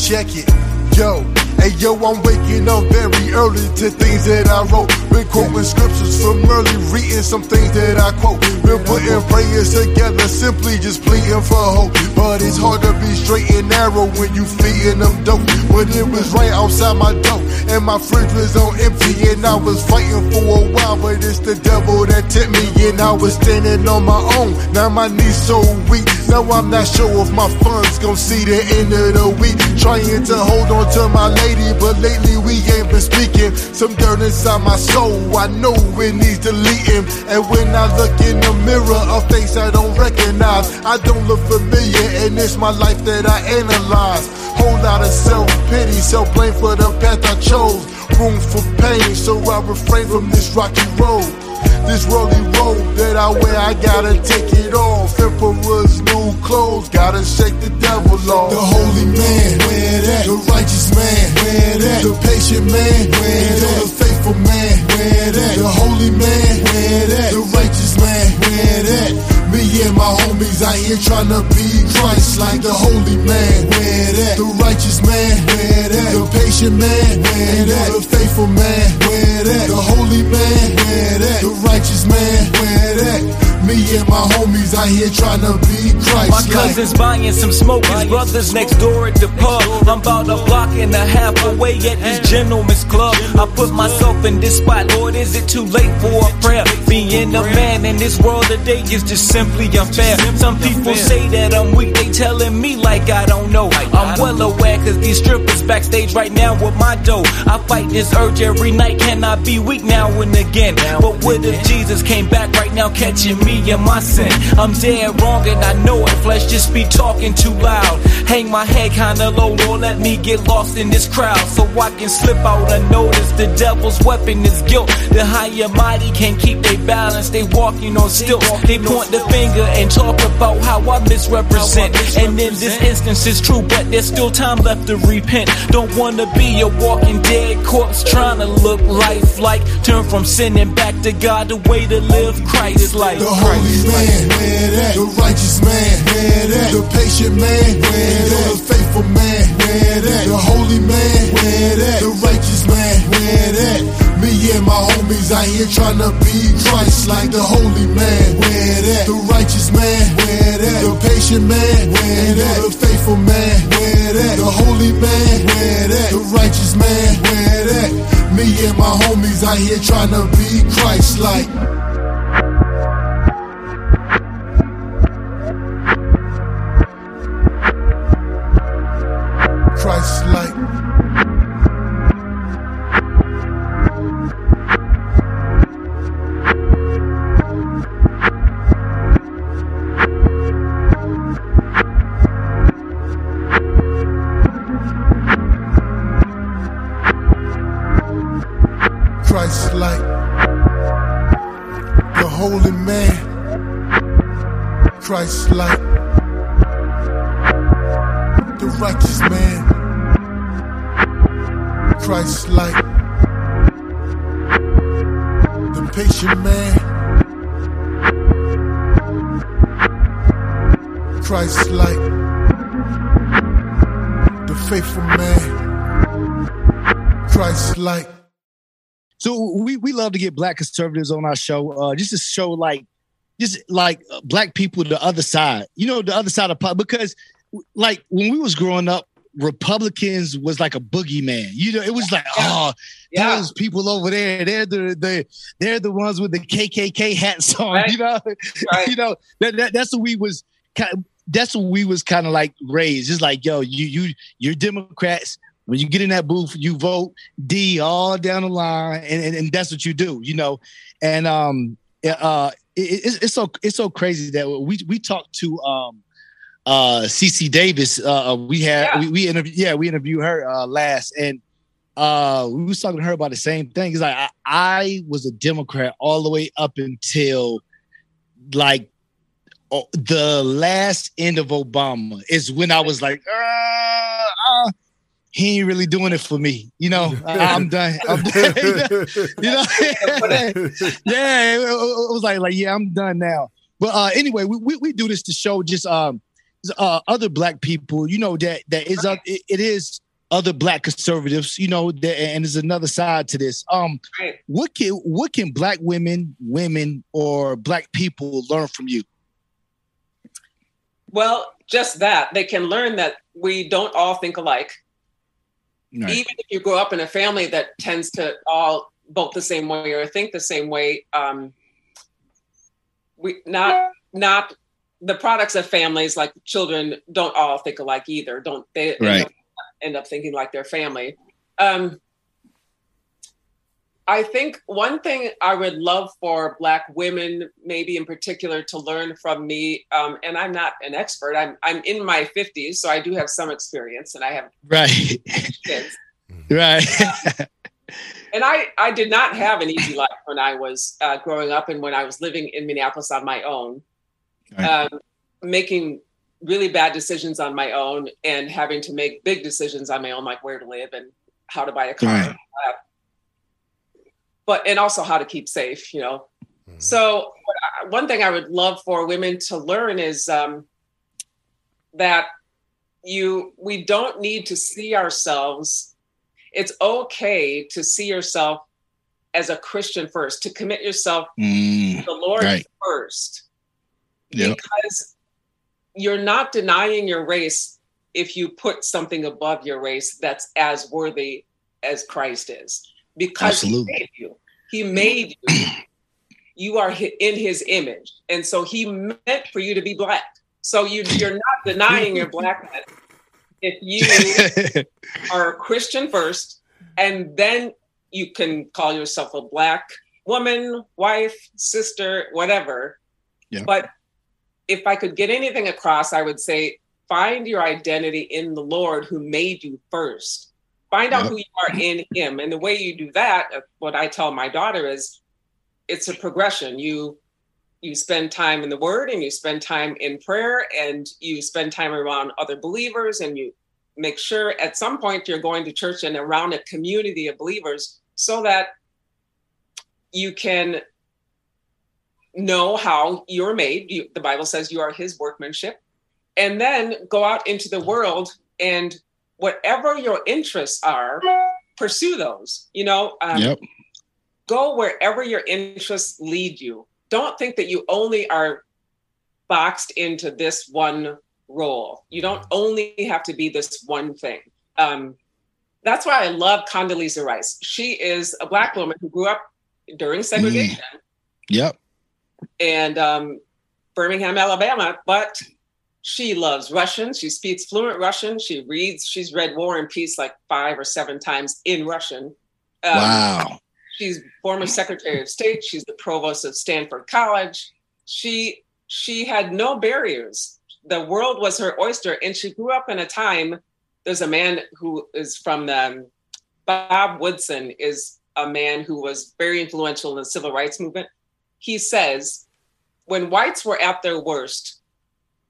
Check it, yo. Hey yo, I'm waking up very early to things that I wrote. Quoting scriptures from early, reading some things that I quote. Been putting prayers together, simply just pleading for hope. But it's hard to be straight and narrow when you feeding them dope. But it was right outside my door, and my fridge was on empty, and I was fighting for a while. But it's the devil that tipped me, and I was standing on my own. Now my knees so weak. Now I'm not sure if my funds gon' see the end of the week. Trying to hold on to my lady, but lately we ain't been speaking. Some dirt inside my soul, I know it needs deleting. And when I look in the mirror, a face I don't recognize. I don't look familiar, and it's my life that I analyze. Whole lot of self pity, self blame for the path I chose. Room for pain, so I refrain from this rocky road. This rolly road that I wear, I gotta take it off. Emperor's new clothes, gotta shake the devil off. The holy man, where that? The righteous man, where that? The patient man, where that? The faithful man, where that? The holy man, where that? The righteous man, where that? Me and my homies out here trying to be Christ like the holy man, where that? The righteous man, where that? The patient man, where that? The faithful man, where that? The holy man, where that? The righteous man, where that? Me and my homies out here trying to be Christ. My cousins buying some smoke, his brothers next door at the pub. I'm about a block and a half away at this gentleman's club. I put myself in this spot, Lord, is it too late for a prayer? Being a man in this world today is just simply unfair. Some people say that I'm weak, they telling me like I don't know. I'm well aware, cause these strippers backstage right now with my dough. I fight this urge every night, can I be weak now and again? But what if Jesus came back right now, catching me in my sin? I'm dead wrong and I know it, flesh just be talking too loud. Hang my head kinda low, Lord, let me get lost in this crowd so I can slip out unnoticed. The devil's weapon is guilt. The higher mighty can't keep their balance, they walking on stilts. They point the finger and talk about how I misrepresent. And in this instance, it's true, but there's still time left to repent. Don't wanna be a walking dead corpse trying to look lifelike. Turn from sinning back to God, the way to live Christ like. The holy man, where that? The righteous man, where that? The patient man, where that? The faithful man, where that? The holy man, where that? The righteous man, where that? Me and my homies out here trying to be Christ like the holy man, where that? The righteous man, where that? The patient man, where that? The faithful man, where that? The holy man, where that? The righteous man, where that? Me and my homies out here trying to be Christ like. Like. So we, we love to get black conservatives on our show, uh, just to show like just like uh, black people the other side, you know, the other side of pop because like when we was growing up, Republicans was like a boogeyman. You know, it was like, oh, Yeah. those people over there, they're the, the they're the ones with the KKK hats on. Right. You know, Right. you know that, that that's what we was kind. Of, that's what we was kind of like raised. It's like, yo, you you you're Democrats. When you get in that booth, you vote D all down the line, and, and, and that's what you do, you know. And um, uh, it, it's, it's so it's so crazy that we we talked to um, uh, CC Davis. Uh, we had Yeah. we, we interviewed yeah we interviewed her uh, last, and uh, we was talking to her about the same thing. It's like I, I was a Democrat all the way up until like the last end of Obama is when I was like, uh, uh, he ain't really doing it for me. You know, I'm done. I'm done. you know, yeah, it, was like, like, yeah, I'm done now. But uh, anyway, we, we, we do this to show just um uh, other black people, you know, that that is uh, it, it is other black conservatives, you know, that, and there's another side to this. Um, Right. what can what can black women, women, or black people learn from you? Well, just that they can learn that we don't all think alike. Right. Even if you grow up in a family that tends to all vote the same way or think the same way, um, we not not the products of families like children don't all think alike either. Don't they? Right. End up, end up thinking like their family. Um, I think one thing I would love for Black women, maybe in particular, to learn from me, um, and I'm not an expert. I'm I'm in my 50s, so I do have some experience, and I have Right. kids. right. And I I did not have an easy life when I was uh, growing up, and when I was living in Minneapolis on my own, Right. um, making really bad decisions on my own, and having to make big decisions on my own, like where to live and how to buy a car. Right. But and also how to keep safe, you know. So I- one thing I would love for women to learn is um, that you we don't need to see ourselves. It's okay to see yourself as a Christian first, to commit yourself Mm, to the Lord right. first, Yep. because you're not denying your race if you put something above your race that's as worthy as Christ is. Because Absolutely. he made you. He made you. You are in his image. And so he meant for you to be black. So you, you're not denying your blackness if you are a Christian first, and then you can call yourself a black woman, wife, sister, whatever. Yeah. But if I could get anything across, I would say find your identity in the Lord who made you first. Find out Yep. who you are in Him. And the way you do that, uh, what I tell my daughter is it's a progression. You you spend time in the word and you spend time in prayer and you spend time around other believers and you make sure at some point you're going to church and around a community of believers so that you can know how you're made. You, the Bible says you are his workmanship. And then go out into the world and whatever your interests are, pursue those. You know, um, yep. go wherever your interests lead you. Don't think that you only are boxed into this one role. You don't only have to be this one thing. Um, that's why I love Condoleezza Rice. She is a black woman who grew up during segregation Yep. and um, Birmingham, Alabama, but she loves Russian. She speaks fluent Russian. She reads, she's read War and Peace like five or seven times in Russian. Um, wow. She's former Secretary of State. She's the provost of Stanford College. She she had no barriers. The world was her oyster, and she grew up in a time. There's a man who is from the Bob Woodson is a man who was very influential in the civil rights movement. He says, when whites were at their worst,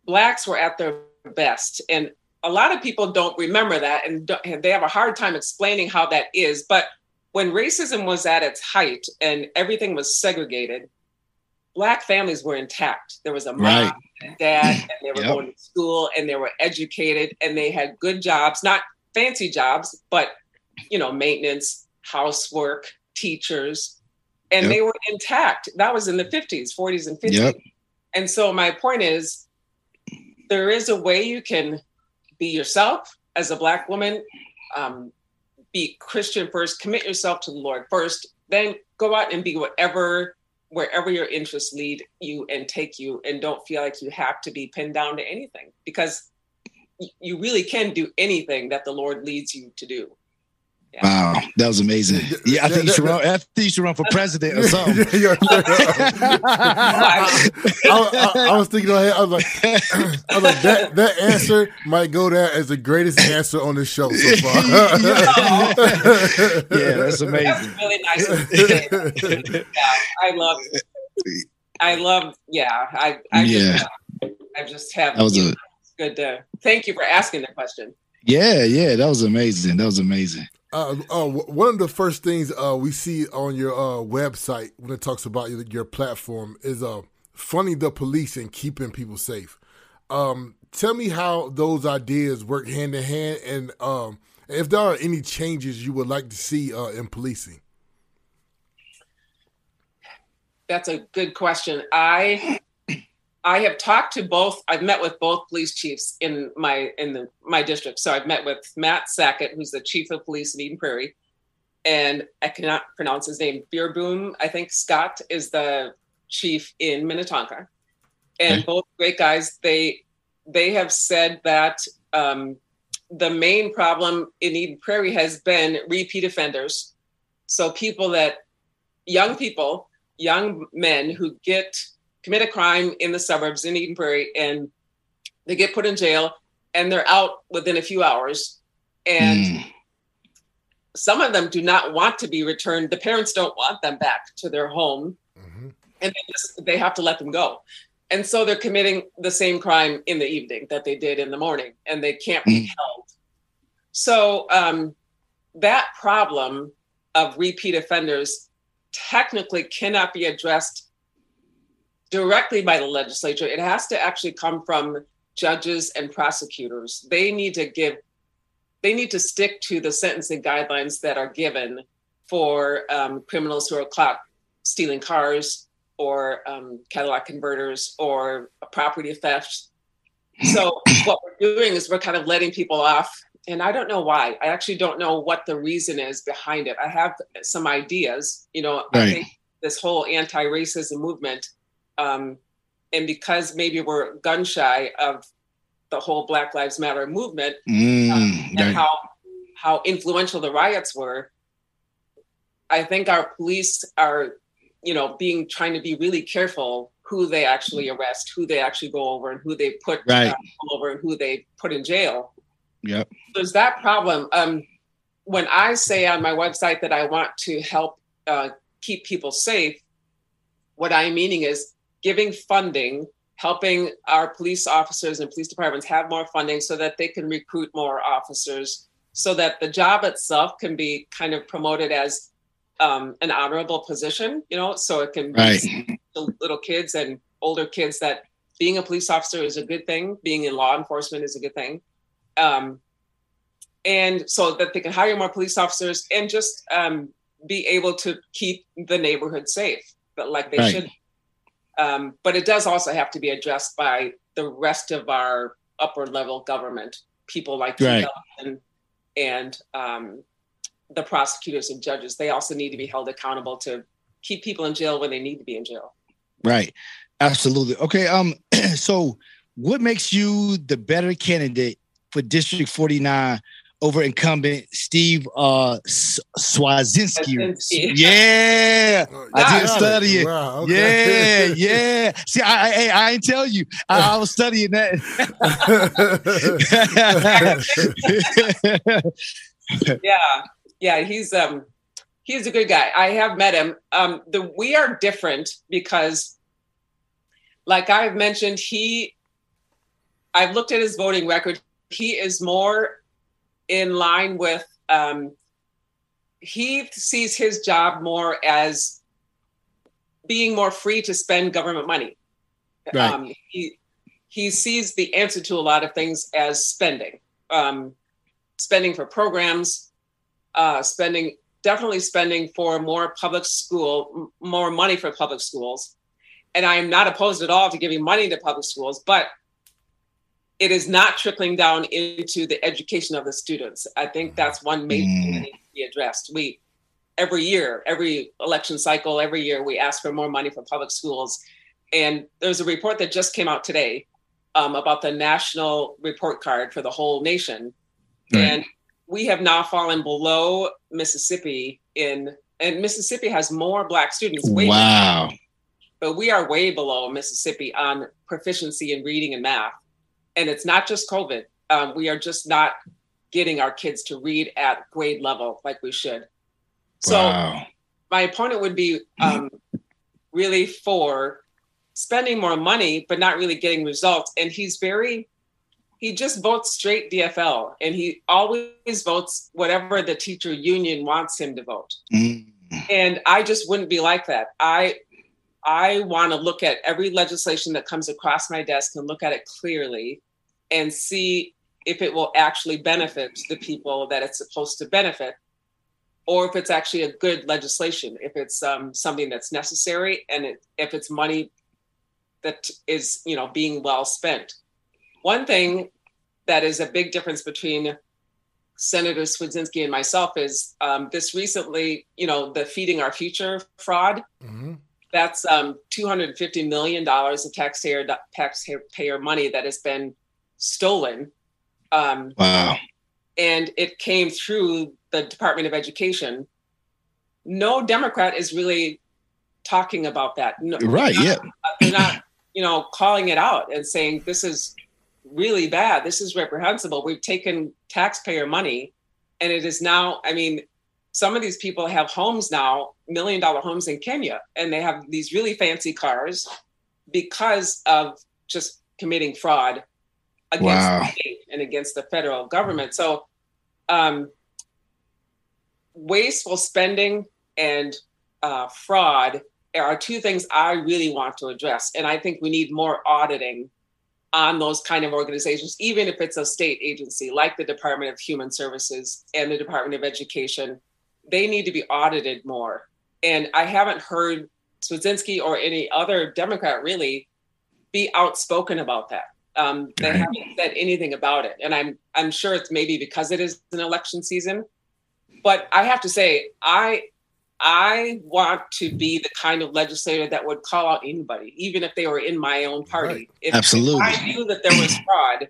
blacks were at their best, and a lot of people don't remember that, and don't- and they have a hard time explaining how that is. But when racism was at its height and everything was segregated, black families were intact. There was a mom Right. and dad, and they were Yep. going to school and they were educated and they had good jobs, not fancy jobs, but you know, maintenance, housework, teachers, and Yep. they were intact. That was in the 50s, 40s, and 50s. Yep. And so my point is there is a way you can be yourself as a black woman um, be christian first commit yourself to the lord first then go out and be whatever wherever your interests lead you and take you and don't feel like you have to be pinned down to anything because you really can do anything that the lord leads you to do Wow. That was amazing. Yeah, I think you should run. I think you should run for president or something. Yeah, yeah. I, I- I was thinking, in I was like, I was like, that that answer might go down as the greatest answer on the show so far. yeah, that's amazing. that's really nice of you to say. yeah i love i love yeah i i Yeah. just i just have That was a good to thank you for asking the question yeah, yeah. That was amazing. That was amazing. Uh, uh, one of the first things uh, we see on your uh, website when it talks about your, your platform is uh, funding the police and keeping people safe. Um, tell me how those ideas work hand in hand, and um, if there are any changes you would like to see uh, in policing. That's a good question. I I have talked to both. I've met with both police chiefs in my in the my district. So I've met with Matt Sackett, who's the chief of police in Eden Prairie, and I cannot pronounce his name. Boerboom, I think Scott is the chief in Minnetonka, and Okay. both great guys. They they have said that um, the main problem in Eden Prairie has been repeat offenders. So people that young people young men who get commit a crime in the suburbs in Eden Prairie and they get put in jail and they're out within a few hours. And Mm. some of them do not want to be returned. The parents don't want them back to their home Mhm. and they just they have to let them go. And so they're committing the same crime in the evening that they did in the morning and they can't be Mm. held. So um, that problem of repeat offenders technically cannot be addressed directly by the legislature. It has to actually come from judges and prosecutors. They need to give, they need to stick to the sentencing guidelines that are given for um, criminals who are caught stealing cars, or um, catalytic converters or property theft. So what we're doing is we're kind of letting people off. And I don't know why. I actually don't know what the reason is behind it. I have some ideas. You know, Right. I think this whole anti-racism movement, um, and because maybe we're gun shy of the whole Black Lives Matter movement, Mm, and right. how how influential the riots were. I think our police are, you know, being trying to be really careful who they actually arrest, who they actually go over, and who they put Right. uh, over, and who they put in jail. Yep. There's that problem. Um, when I say on my website that I want to help uh, keep people safe, what I'm meaning is giving funding, helping our police officers and police departments have more funding so that they can recruit more officers, so that the job itself can be kind of promoted as um, an honorable position, you know, so it can Right. be to little kids and older kids that being a police officer is a good thing, being in law enforcement is a good thing. Um, and so that they can hire more police officers and just um, be able to keep the neighborhood safe, but like they Right. should. Um, but it does also have to be addressed by the rest of our upper level government, people like Right. Ellison and um, the prosecutors and judges. They also need to be held accountable to keep people in jail when they need to be in jail. Right. Absolutely. Okay. Um. So, what makes you the better candidate for District Forty Nine over incumbent Steve uh Cwodzinski? Cwodzinski. Yeah, I Got did study it. Wow, okay. Yeah, yeah. See, I, I, I ain't tell you. I, I was studying that. yeah yeah he's um he's a good guy i have met him um the we are different because like i've mentioned he i've looked at his voting record he is more in line with um he sees his job more as being more free to spend government money Right. um he he sees the answer to a lot of things as spending um spending for programs, uh, spending definitely spending for more public school, more money for public schools. And I am not opposed at all to giving money to public schools, but it is not trickling down into the education of the students. I think that's one major thing that Mm. needs to be addressed. We every year, every election cycle, every year we ask for more money for public schools. And there's a report that just came out today um, about the national report card for the whole nation Right. and we have now fallen below Mississippi in and Mississippi has more black students way wow. but we are way below Mississippi on proficiency in reading and math and it's not just COVID. Um, we are just not getting our kids to read at grade level like we should. So wow. my opponent would be um, really for spending more money but not really getting results. And he's very he just votes straight dfl and he always votes whatever the teacher union wants him to vote. Mm. and i just wouldn't be like that. I i want to look at every legislation that comes across my desk and look at it clearly and see if it will actually benefit the people that it's supposed to benefit or if it's actually a good legislation if it's um, something that's necessary and it, if it's money that is you know being well spent one thing that is a big difference between Senator Cwodzinski and myself is um, this recently, you know, the Feeding Our Future fraud. Mhm. That's um, $250 million of taxpayer, taxpayer money that has been stolen. Um, Wow. and it came through the Department of Education. No Democrat is really talking about that. No, Right. Yeah. they're not, you know, calling it out and saying this is really bad. This is reprehensible. We've taken taxpayer money, and it is now. I mean, some of these people have homes now, million dollar homes in Kenya, and they have these really fancy cars because of just committing fraud against Wow. the state and against the federal government. So, um, wasteful spending and uh, fraud are two things I really want to address. And I think we need more auditing on those kind of organizations, even if it's a state agency like the Department of Human Services and the Department of Education. They need to be audited more. And I haven't heard Cwodzinski or any other Democrat really be outspoken about that. Um, they Right. haven't said anything about it, and I'm I'm sure it's maybe because it is an election season. But I have to say, I I want to be the kind of legislator that would call out anybody, even if they were in my own party. Right. If, Absolutely. if I knew that there was fraud,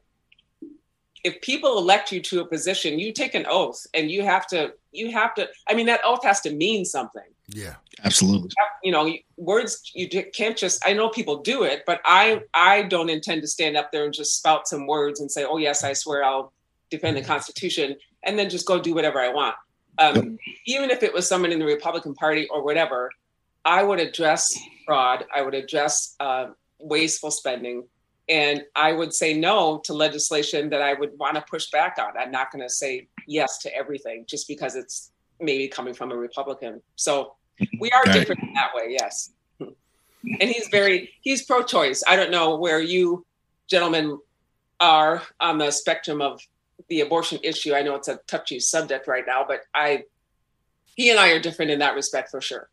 if people elect you to a position, you take an oath, and you have to you have to. I mean, that oath has to mean something Yeah. Absolutely. you know words you can't just i know people do it but i i don't intend to stand up there and just spout some words and say oh yes i swear i'll defend the constitution and then just go do whatever i want um, even if it was someone in the republican party or whatever i would address fraud i would address uh, wasteful spending and i would say no to legislation that i would want to push back on i'm not going to say yes to everything just because it's maybe coming from a republican so we are Right. different in that way yes and he's very he's pro-choice i don't know where you gentlemen are on the spectrum of the abortion issue i know it's a touchy subject right now but i he and i are different in that respect for sure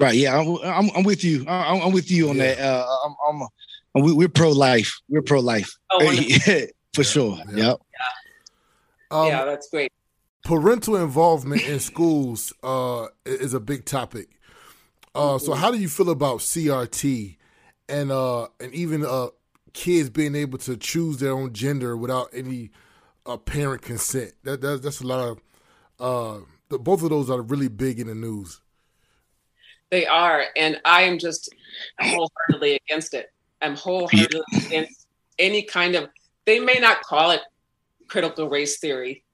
Right. Yeah. I'm, I'm, I'm with you. I'm, I'm with you on Yeah. that. Uh, I'm, I'm, we, we're pro life. We're pro life. oh wonderful. For sure. Yeah. Yep. Um, yeah that's great parental involvement in schools uh, is a big topic. Uh, so, how do you feel about CRT and uh, and even uh, kids being able to choose their own gender without any uh, parent consent? That, that that's a lot of. Uh, the, both of those are really big in the news. They are, and I am just wholeheartedly against it. I'm wholeheartedly against any kind of. They may not call it critical race theory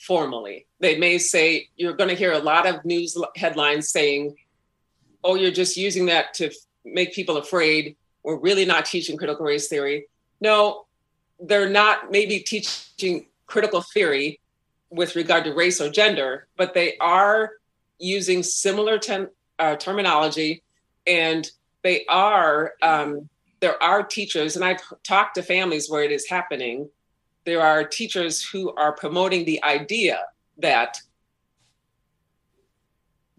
formally. They may say you're going to hear a lot of news headlines saying, "Oh, you're just using that to make people afraid." We're really not teaching critical race theory. No, they're not maybe teaching critical theory with regard to race or gender, but they are using similar ten, uh, terminology, and they are um, there are teachers, and I've talked to families where it is happening. There are teachers who are promoting the idea that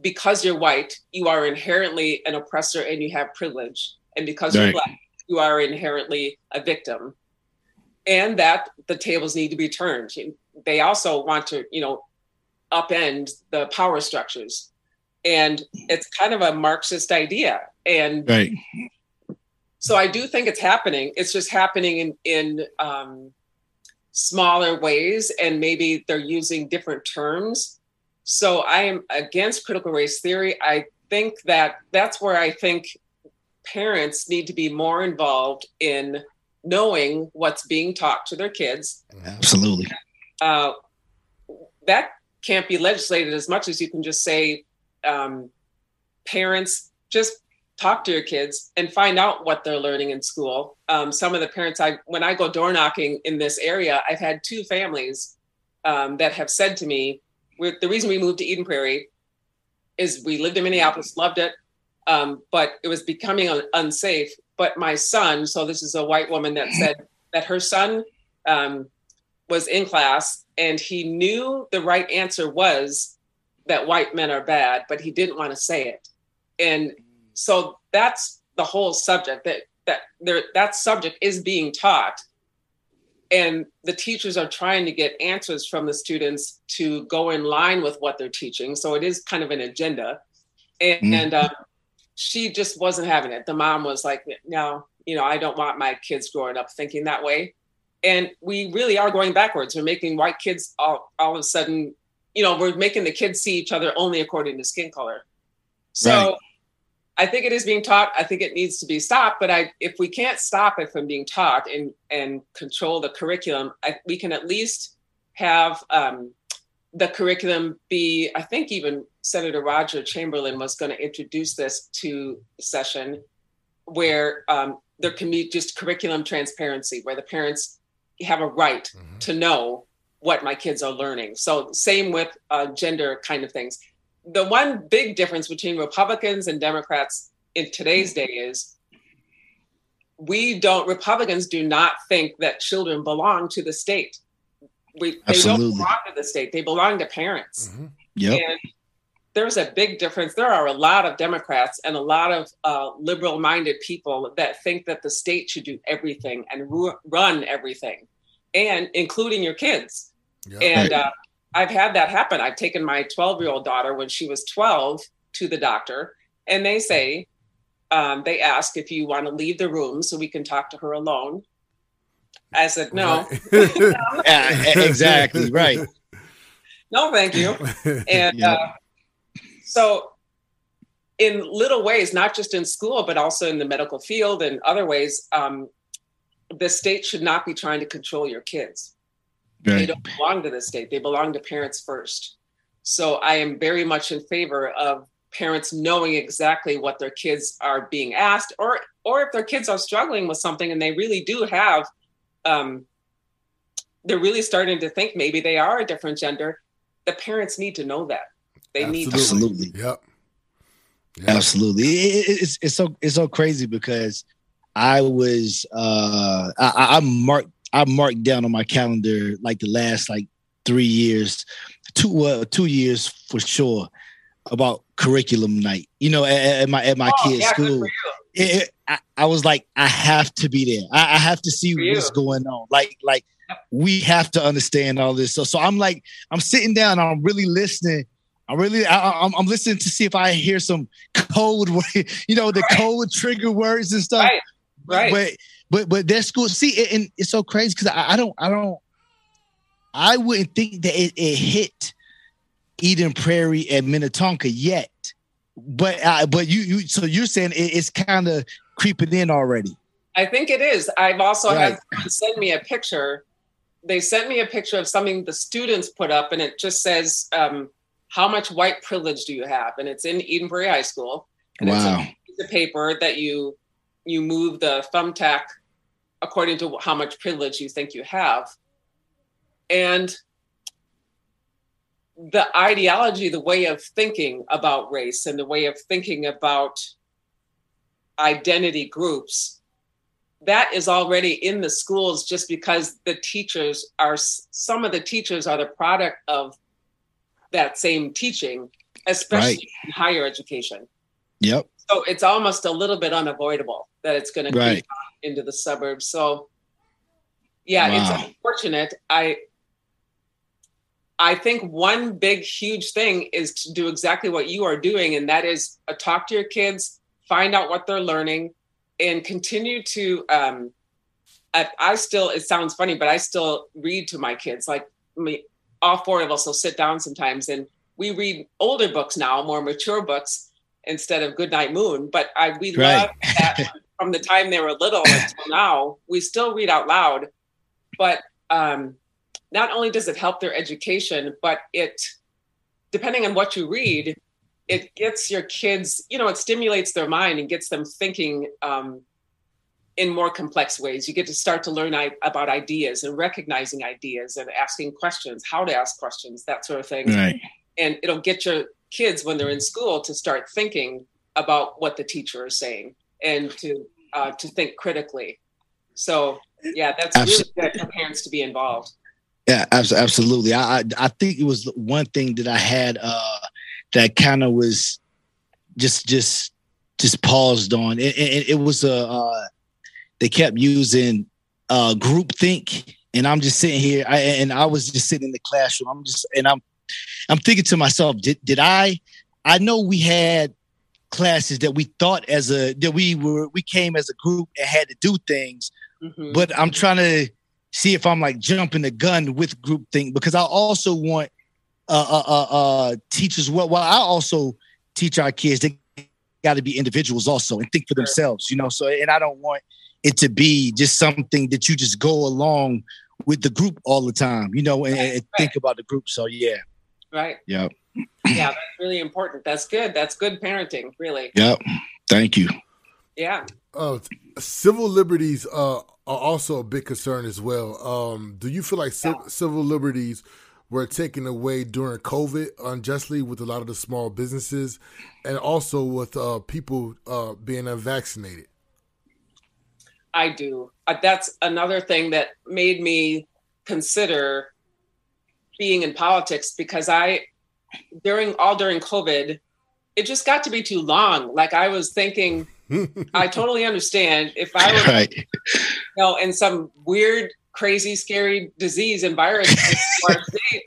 because you're white, you are inherently an oppressor and you have privilege, and because you're black, you are inherently a victim, and that the tables need to be turned. They also want to, you know, upend the power structures. And it's kind of a marxist idea. And Right. so i do think it's happening. It's just happening in in um, smaller ways and maybe they're using different terms. So i am against critical race theory. I think that that's where i think parents need to be more involved in knowing what's being taught to their kids. Absolutely. uh, that can't be legislated as much as you can just say um, parents just talk to your kids and find out what they're learning in school um, some of the parents i when i go door knocking in this area i've had two families um, that have said to me the reason we moved to eden prairie is we lived in minneapolis loved it um, but it was becoming un- unsafe but my son so this is a white woman that said that her son um, was in class and he knew the right answer was that white men are bad, but he didn't want to say it. And so that's the whole subject that that there that subject is being taught. And the teachers are trying to get answers from the students to go in line with what they're teaching. So it is kind of an agenda. And, Mm. and uh, she just wasn't having it. The mom was like, no, you know, I don't want my kids growing up thinking that way and we really are going backwards. We're making white kids all, all of a sudden, you know, we're making the kids see each other only according to skin color. So Right. I think it is being taught. I think it needs to be stopped. But I, if we can't stop it from being taught and and control the curriculum, I, we can at least have um, the curriculum be. I think even Senator Roger Chamberlain was going to introduce this to session, where um, there can be just curriculum transparency, where the parents have a right to know what my kids are learning. So same with uh, gender kind of things. The one big difference between Republicans and Democrats in today's day is we don't Republicans do not think that children belong to the state. We they Absolutely. don't belong to the state. They belong to parents. Mhm. Yep. And there's a big difference. There are a lot of Democrats and a lot of uh, liberal minded people that think that the state should do everything and ru- run everything, and including your kids. Yeah. And uh, I've had that happen. I've taken my 12 year old daughter when she was 12 to the doctor, and they say, um, they ask if you want to leave the room so we can talk to her alone. I said, no. yeah, exactly. Right. No, thank you. And yep. uh, so, in little ways, not just in school, but also in the medical field and other ways, um, the state should not be trying to control your kids. Right. They don't belong to the state, they belong to parents first. So, I am very much in favor of parents knowing exactly what their kids are being asked or or if their kids are struggling with something and they really do have um, they're really starting to think maybe they are a different gender the parents need to know that they absolutely. need to absolutely yep. yep. absolutely it, it's, it's so it's so crazy because i was uh i i marked i marked down on my calendar like the last like three years two uh two years for sure about curriculum night you know at, at my at my oh, kids yeah, school it, it, I, I, was like i have to be there i, I have to see what's going on like like we have to understand all this so so i'm like i'm sitting down i'm really listening I'm really, I, am I'm listening to see if I hear some code, you know, the right. code trigger words and stuff. Right. Right. But, but, but that school, see, and it's so crazy because I, I, don't, I don't, I wouldn't think that it, it hit Eden Prairie and Minnetonka yet. But, uh, but you, you, so you're saying it, it's kind of creeping in already. I think it is. I've also right. had send me a picture. They sent me a picture of something the students put up, and it just says, um, how much white privilege do you have? And it's in Eden Prairie High School. And wow. it's a piece of paper that you you move the thumbtack according to how much privilege you think you have. And the ideology, the way of thinking about race and the way of thinking about identity groups, that is already in the schools just because the teachers are, some of the teachers are the product of that same teaching, especially right. in higher education. Yep. So it's almost a little bit unavoidable that it's going right. to into the suburbs. So yeah, wow. it's unfortunate. I I think one big huge thing is to do exactly what you are doing, and that is uh, talk to your kids, find out what they're learning, and continue to. Um, I, I still, it sounds funny, but I still read to my kids. Like me, all four of us will sit down sometimes and we read older books now, more mature books instead of Goodnight Moon. But I we right. love that from the time they were little until now. We still read out loud, but um, not only does it help their education, but it, depending on what you read, it gets your kids, you know, it stimulates their mind and gets them thinking um, in more complex ways. You get to start to learn about ideas and recognizing ideas and asking questions, how to ask questions, that sort of thing. Right. And it'll get your kids when they're in school to start thinking about what the teacher is saying and to uh, to think critically. So yeah, that's absolutely. really good for parents to be involved. Yeah, absolutely. I, I I think it was one thing that I had uh, that kind of was just just just paused on. It, it, it was a uh, they kept using uh, group think, and I'm just sitting here, I, and I was just sitting in the classroom. I'm just, and I'm, I'm thinking to myself, did did I? I know we had classes that we thought as a that we were we came as a group and had to do things, mm-hmm. but I'm trying to see if I'm like jumping the gun with group thing because I also want uh, uh, uh, uh teachers. Well, well, I also teach our kids they got to be individuals also and think for themselves, you know. So, and I don't want it to be just something that you just go along with the group all the time, you know, and, and think about the group. So yeah. Right. Yeah. Yeah, that's really important. That's good. That's good parenting, really. Yep. Thank you. Yeah. Uh, civil liberties uh, are also a big concern as well. Um, do you feel like yeah. civil liberties were taken away during COVID unjustly with a lot of the small businesses, and also with uh, people uh, being unvaccinated? I do. Uh, that's another thing that made me consider being in politics because I during all during COVID, it just got to be too long. Like I was thinking, I totally understand if I was, Right. you know, in some weird, crazy, scary disease and virus, state,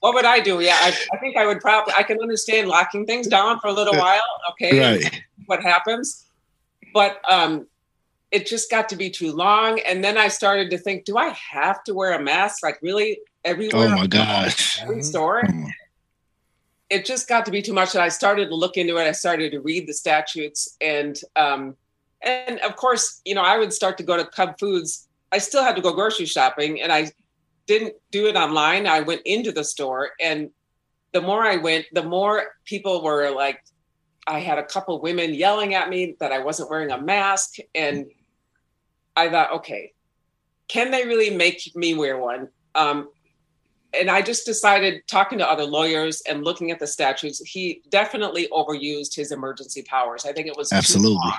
what would I do? Yeah, I, I think I would probably. I can understand locking things down for a little while. Okay, Right. what happens, but um, it just got to be too long. And then I started to think, do I have to wear a mask? Like really everywhere? Oh my gosh. Every store? It just got to be too much and i started to look into it. I started to read the statutes and um and of course you know i would start to go to cub foods. I still had to go grocery shopping and i didn't do it online. I went into the store and the more i went the more people were like i had a couple women yelling at me that i wasn't wearing a mask and i thought okay can they really make me wear one? Um, and I just decided, talking to other lawyers and looking at the statutes, he definitely overused his emergency powers. I think it was too Absolutely. long.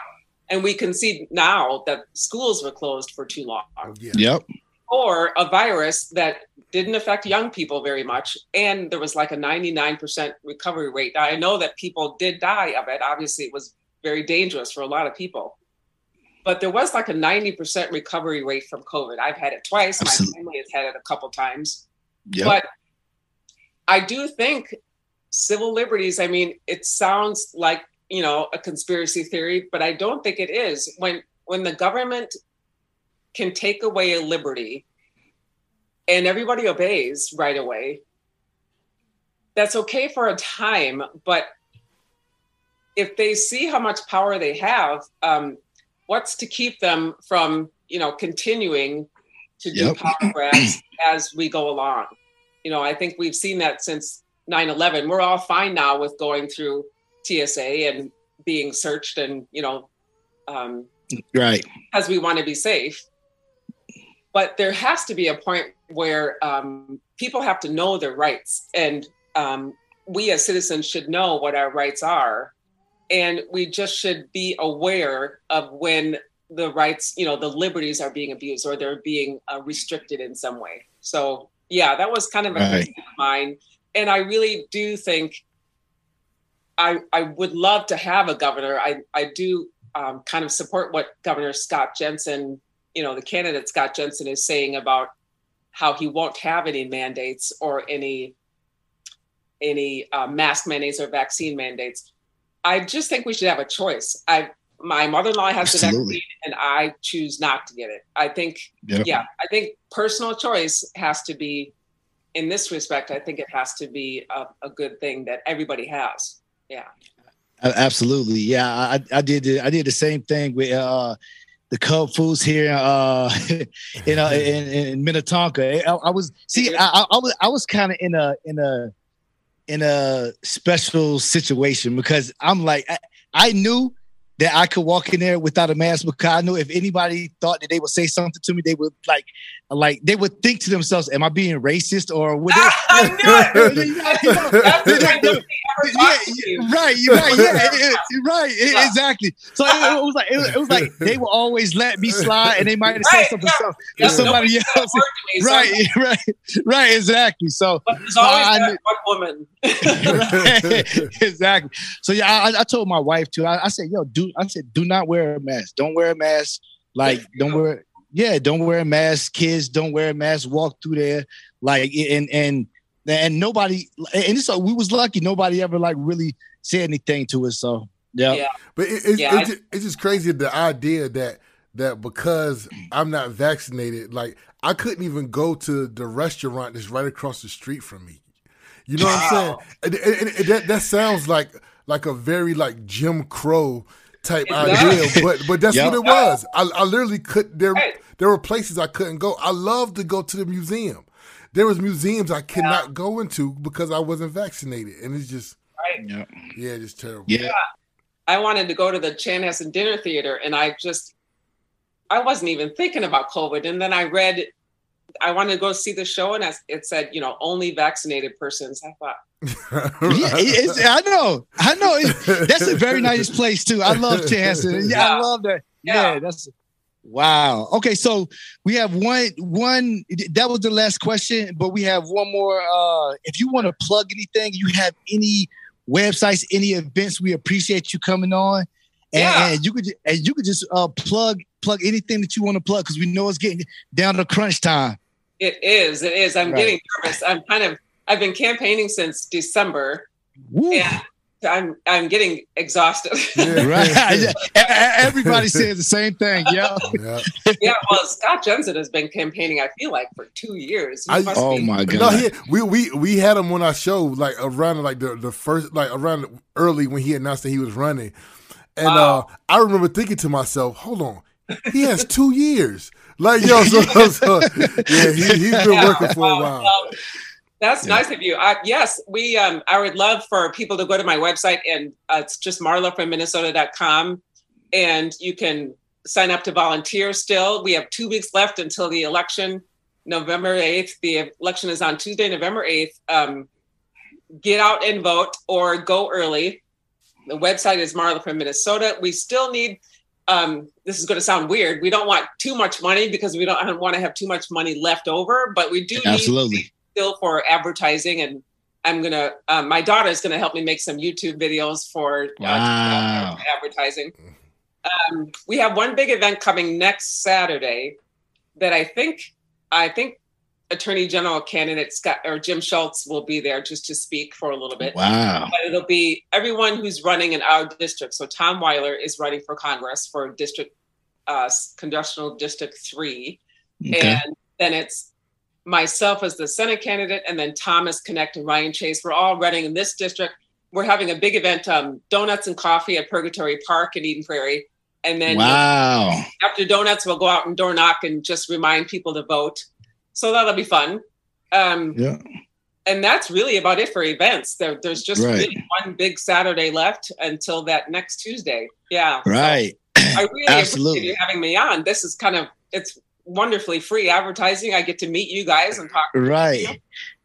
And we can see now that schools were closed for too long, oh, Yeah. Yep. or a virus that didn't affect young people very much, and there was like a 99% recovery rate. Now I know that people did die of it. Obviously, it was very dangerous for a lot of people. But there was like a 90% recovery rate from COVID. I've had it twice. Absolutely. My family has had it a couple times. Yep. But I do think civil liberties, I mean, it sounds like, you know, a conspiracy theory, but I don't think it is. When when the government can take away a liberty and everybody obeys right away, that's okay for a time, but if they see how much power they have, um, what's to keep them from, you know, continuing to do Yep. power grabs as we go along? You know, I think we've seen that since 9/11. We're all fine now with going through TSA and being searched, and you know, um, Right. because we want to be safe. But there has to be a point where um, people have to know their rights, and um, we as citizens should know what our rights are, and we just should be aware of when the rights, you know, the liberties are being abused or they're being uh, restricted in some way. So, yeah, that was kind of a Right. of mine, and I really do think I I would love to have a governor. I I do um, kind of support what Governor Scott Jensen, you know, the candidate Scott Jensen is saying about how he won't have any mandates or any any uh, mask mandates or vaccine mandates. I just think we should have a choice. I my mother-in-law has the vaccine and I choose not to get it. I think Yep. yeah, I think personal choice has to be in this respect. I think it has to be a, a good thing that everybody has. Yeah. Absolutely. Yeah, I, I did. The, I did the same thing with uh, the Cub Foods here, uh, in, uh, in in Minnetonka. I, I was see, I, I- I was I was kind of in a in a in a special situation because I'm like I, I knew that I could walk in there without a mask because I knew if anybody thought that they would say something to me, they would like like they would think to themselves, "Am I being racist?" Or would they? I knew it. That's the kind of thing ever yeah, talked to you. yeah, right, right, yeah, right, Yeah. exactly. So it, it was like it, was- it was like they will always let me slide, and they might have said Right, something yeah. else Yeah, to somebody said else. me, so- Right, right, right, exactly. So But there's always I that one woman. right, exactly. So yeah, I, I told my wife too. I, I said, "Yo, do." I said, "Do not wear a mask. Don't wear a mask. Like, don't wear. Yeah, don't wear a mask. Kids, don't wear a mask. Walk through there. Like, and and and nobody. And so we was lucky. Nobody ever like really said anything to us. So yeah, Yeah. But it, it's, Yeah, it's, just, it's just crazy the idea that that because I'm not vaccinated, like I couldn't even go to the restaurant that's right across the street from me. You know what I'm saying? And, and- and that that sounds like like a very like Jim Crow type It idea, but but that's Yep. what it was. I, I literally could there Right. there were places I couldn't go. I love to go to the museum. There was museums I could not go into because I wasn't vaccinated, and it's just Right. yeah, yeah, just terrible. yeah. I wanted to go to the Chanhassen Dinner Theater, and I just, I wasn't even thinking about COVID. And then I read, I wanted to go see the show, and it said, you know, only vaccinated persons. I thought, yeah, I know, I know. That's a very nice place too. I love Chanhassen. Yeah, I love that. Yeah, Yeah. that's Wow. Okay, so we have one one that was the last question, but we have one more. Uh if you want to plug anything, you have any websites, any events, we appreciate you coming on. And, Yeah. and you could and you could just uh plug plug anything that you want to plug because we know it's getting down to crunch time. It is. It is. I'm Right. getting nervous. I'm kind of. I've been campaigning since December, Woo. and I'm I'm getting exhausted. Yeah. Right. Yeah. Everybody says the same thing. Yeah. Yeah. yeah. Well, Scott Jensen has been campaigning. I feel like for two years. I- must Oh be- my god. No, he, we we we had him on our show like around like the the first like around early when he announced that he was running, and Wow. uh I remember thinking to myself, hold on, he has two years. Like yo, so, so yeah, he he's been Yeah, working for a while. that's nice of you. Yes, we. Um, I would love for people to go to my website and uh, it's just marlaforminnesota.com, and you can sign up to volunteer. Still, we have two weeks left until the election, November eighth. The election is on Tuesday, November eighth. Um, get out and vote or go early. The website is Marla for Minnesota. We still need. Um, this is going to sound weird. We don't want too much money because we don't want to have too much money left over, but we do need Absolutely. still for advertising and i'm gonna um, my daughter is gonna help me make some youtube videos for uh, Wow. advertising um, we have one big event coming next saturday that i think i think attorney general candidate scott or jim schultz will be there just to speak for a little bit Wow. but it'll be everyone who's running in our district. So Tom Weiler is running for Congress for District uh, Congressional District Three, Okay. and then it's myself as the Senate candidate, and then Thomas Connect and Ryan Chase. We're all running in this district. We're having a big event, um, donuts and coffee at Purgatory Park in Eden Prairie, and then Wow. after donuts, we'll go out and door knock and just remind people to vote. So that'll be fun. Um, Yeah. and that's really about it for events. There, there's just Right. really one big Saturday left until that next Tuesday. Yeah. So Right. I really Absolutely. appreciate you having me on. This is kind of it's wonderfully free advertising. I get to meet you guys and talk. Right.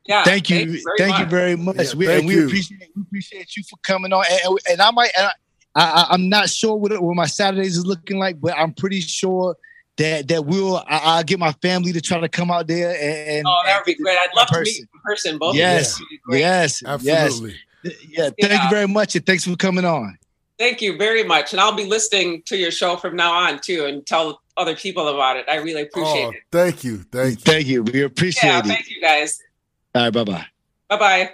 Yeah. Thank you. very Thank you very much. Yeah, we, and we you. appreciate we appreciate you for coming on. And, and I might and I, I I'm not sure what, what my Saturdays is looking like, but I'm pretty sure that that we'll I, I'll get my family to try to come out there and, and Oh, that would be great. I'd love to meet person. in person. Both Yes. of you. Would be great. yes, Absolutely. yes, yeah. Thank Yeah. you very much, and thanks for coming on. Thank you very much. And I'll be listening to your show from now on too and tell other people about it. I really appreciate Oh, it. thank you, thank you. Thank you. We appreciate Yeah, it. thank you guys. All right, bye bye. Bye bye.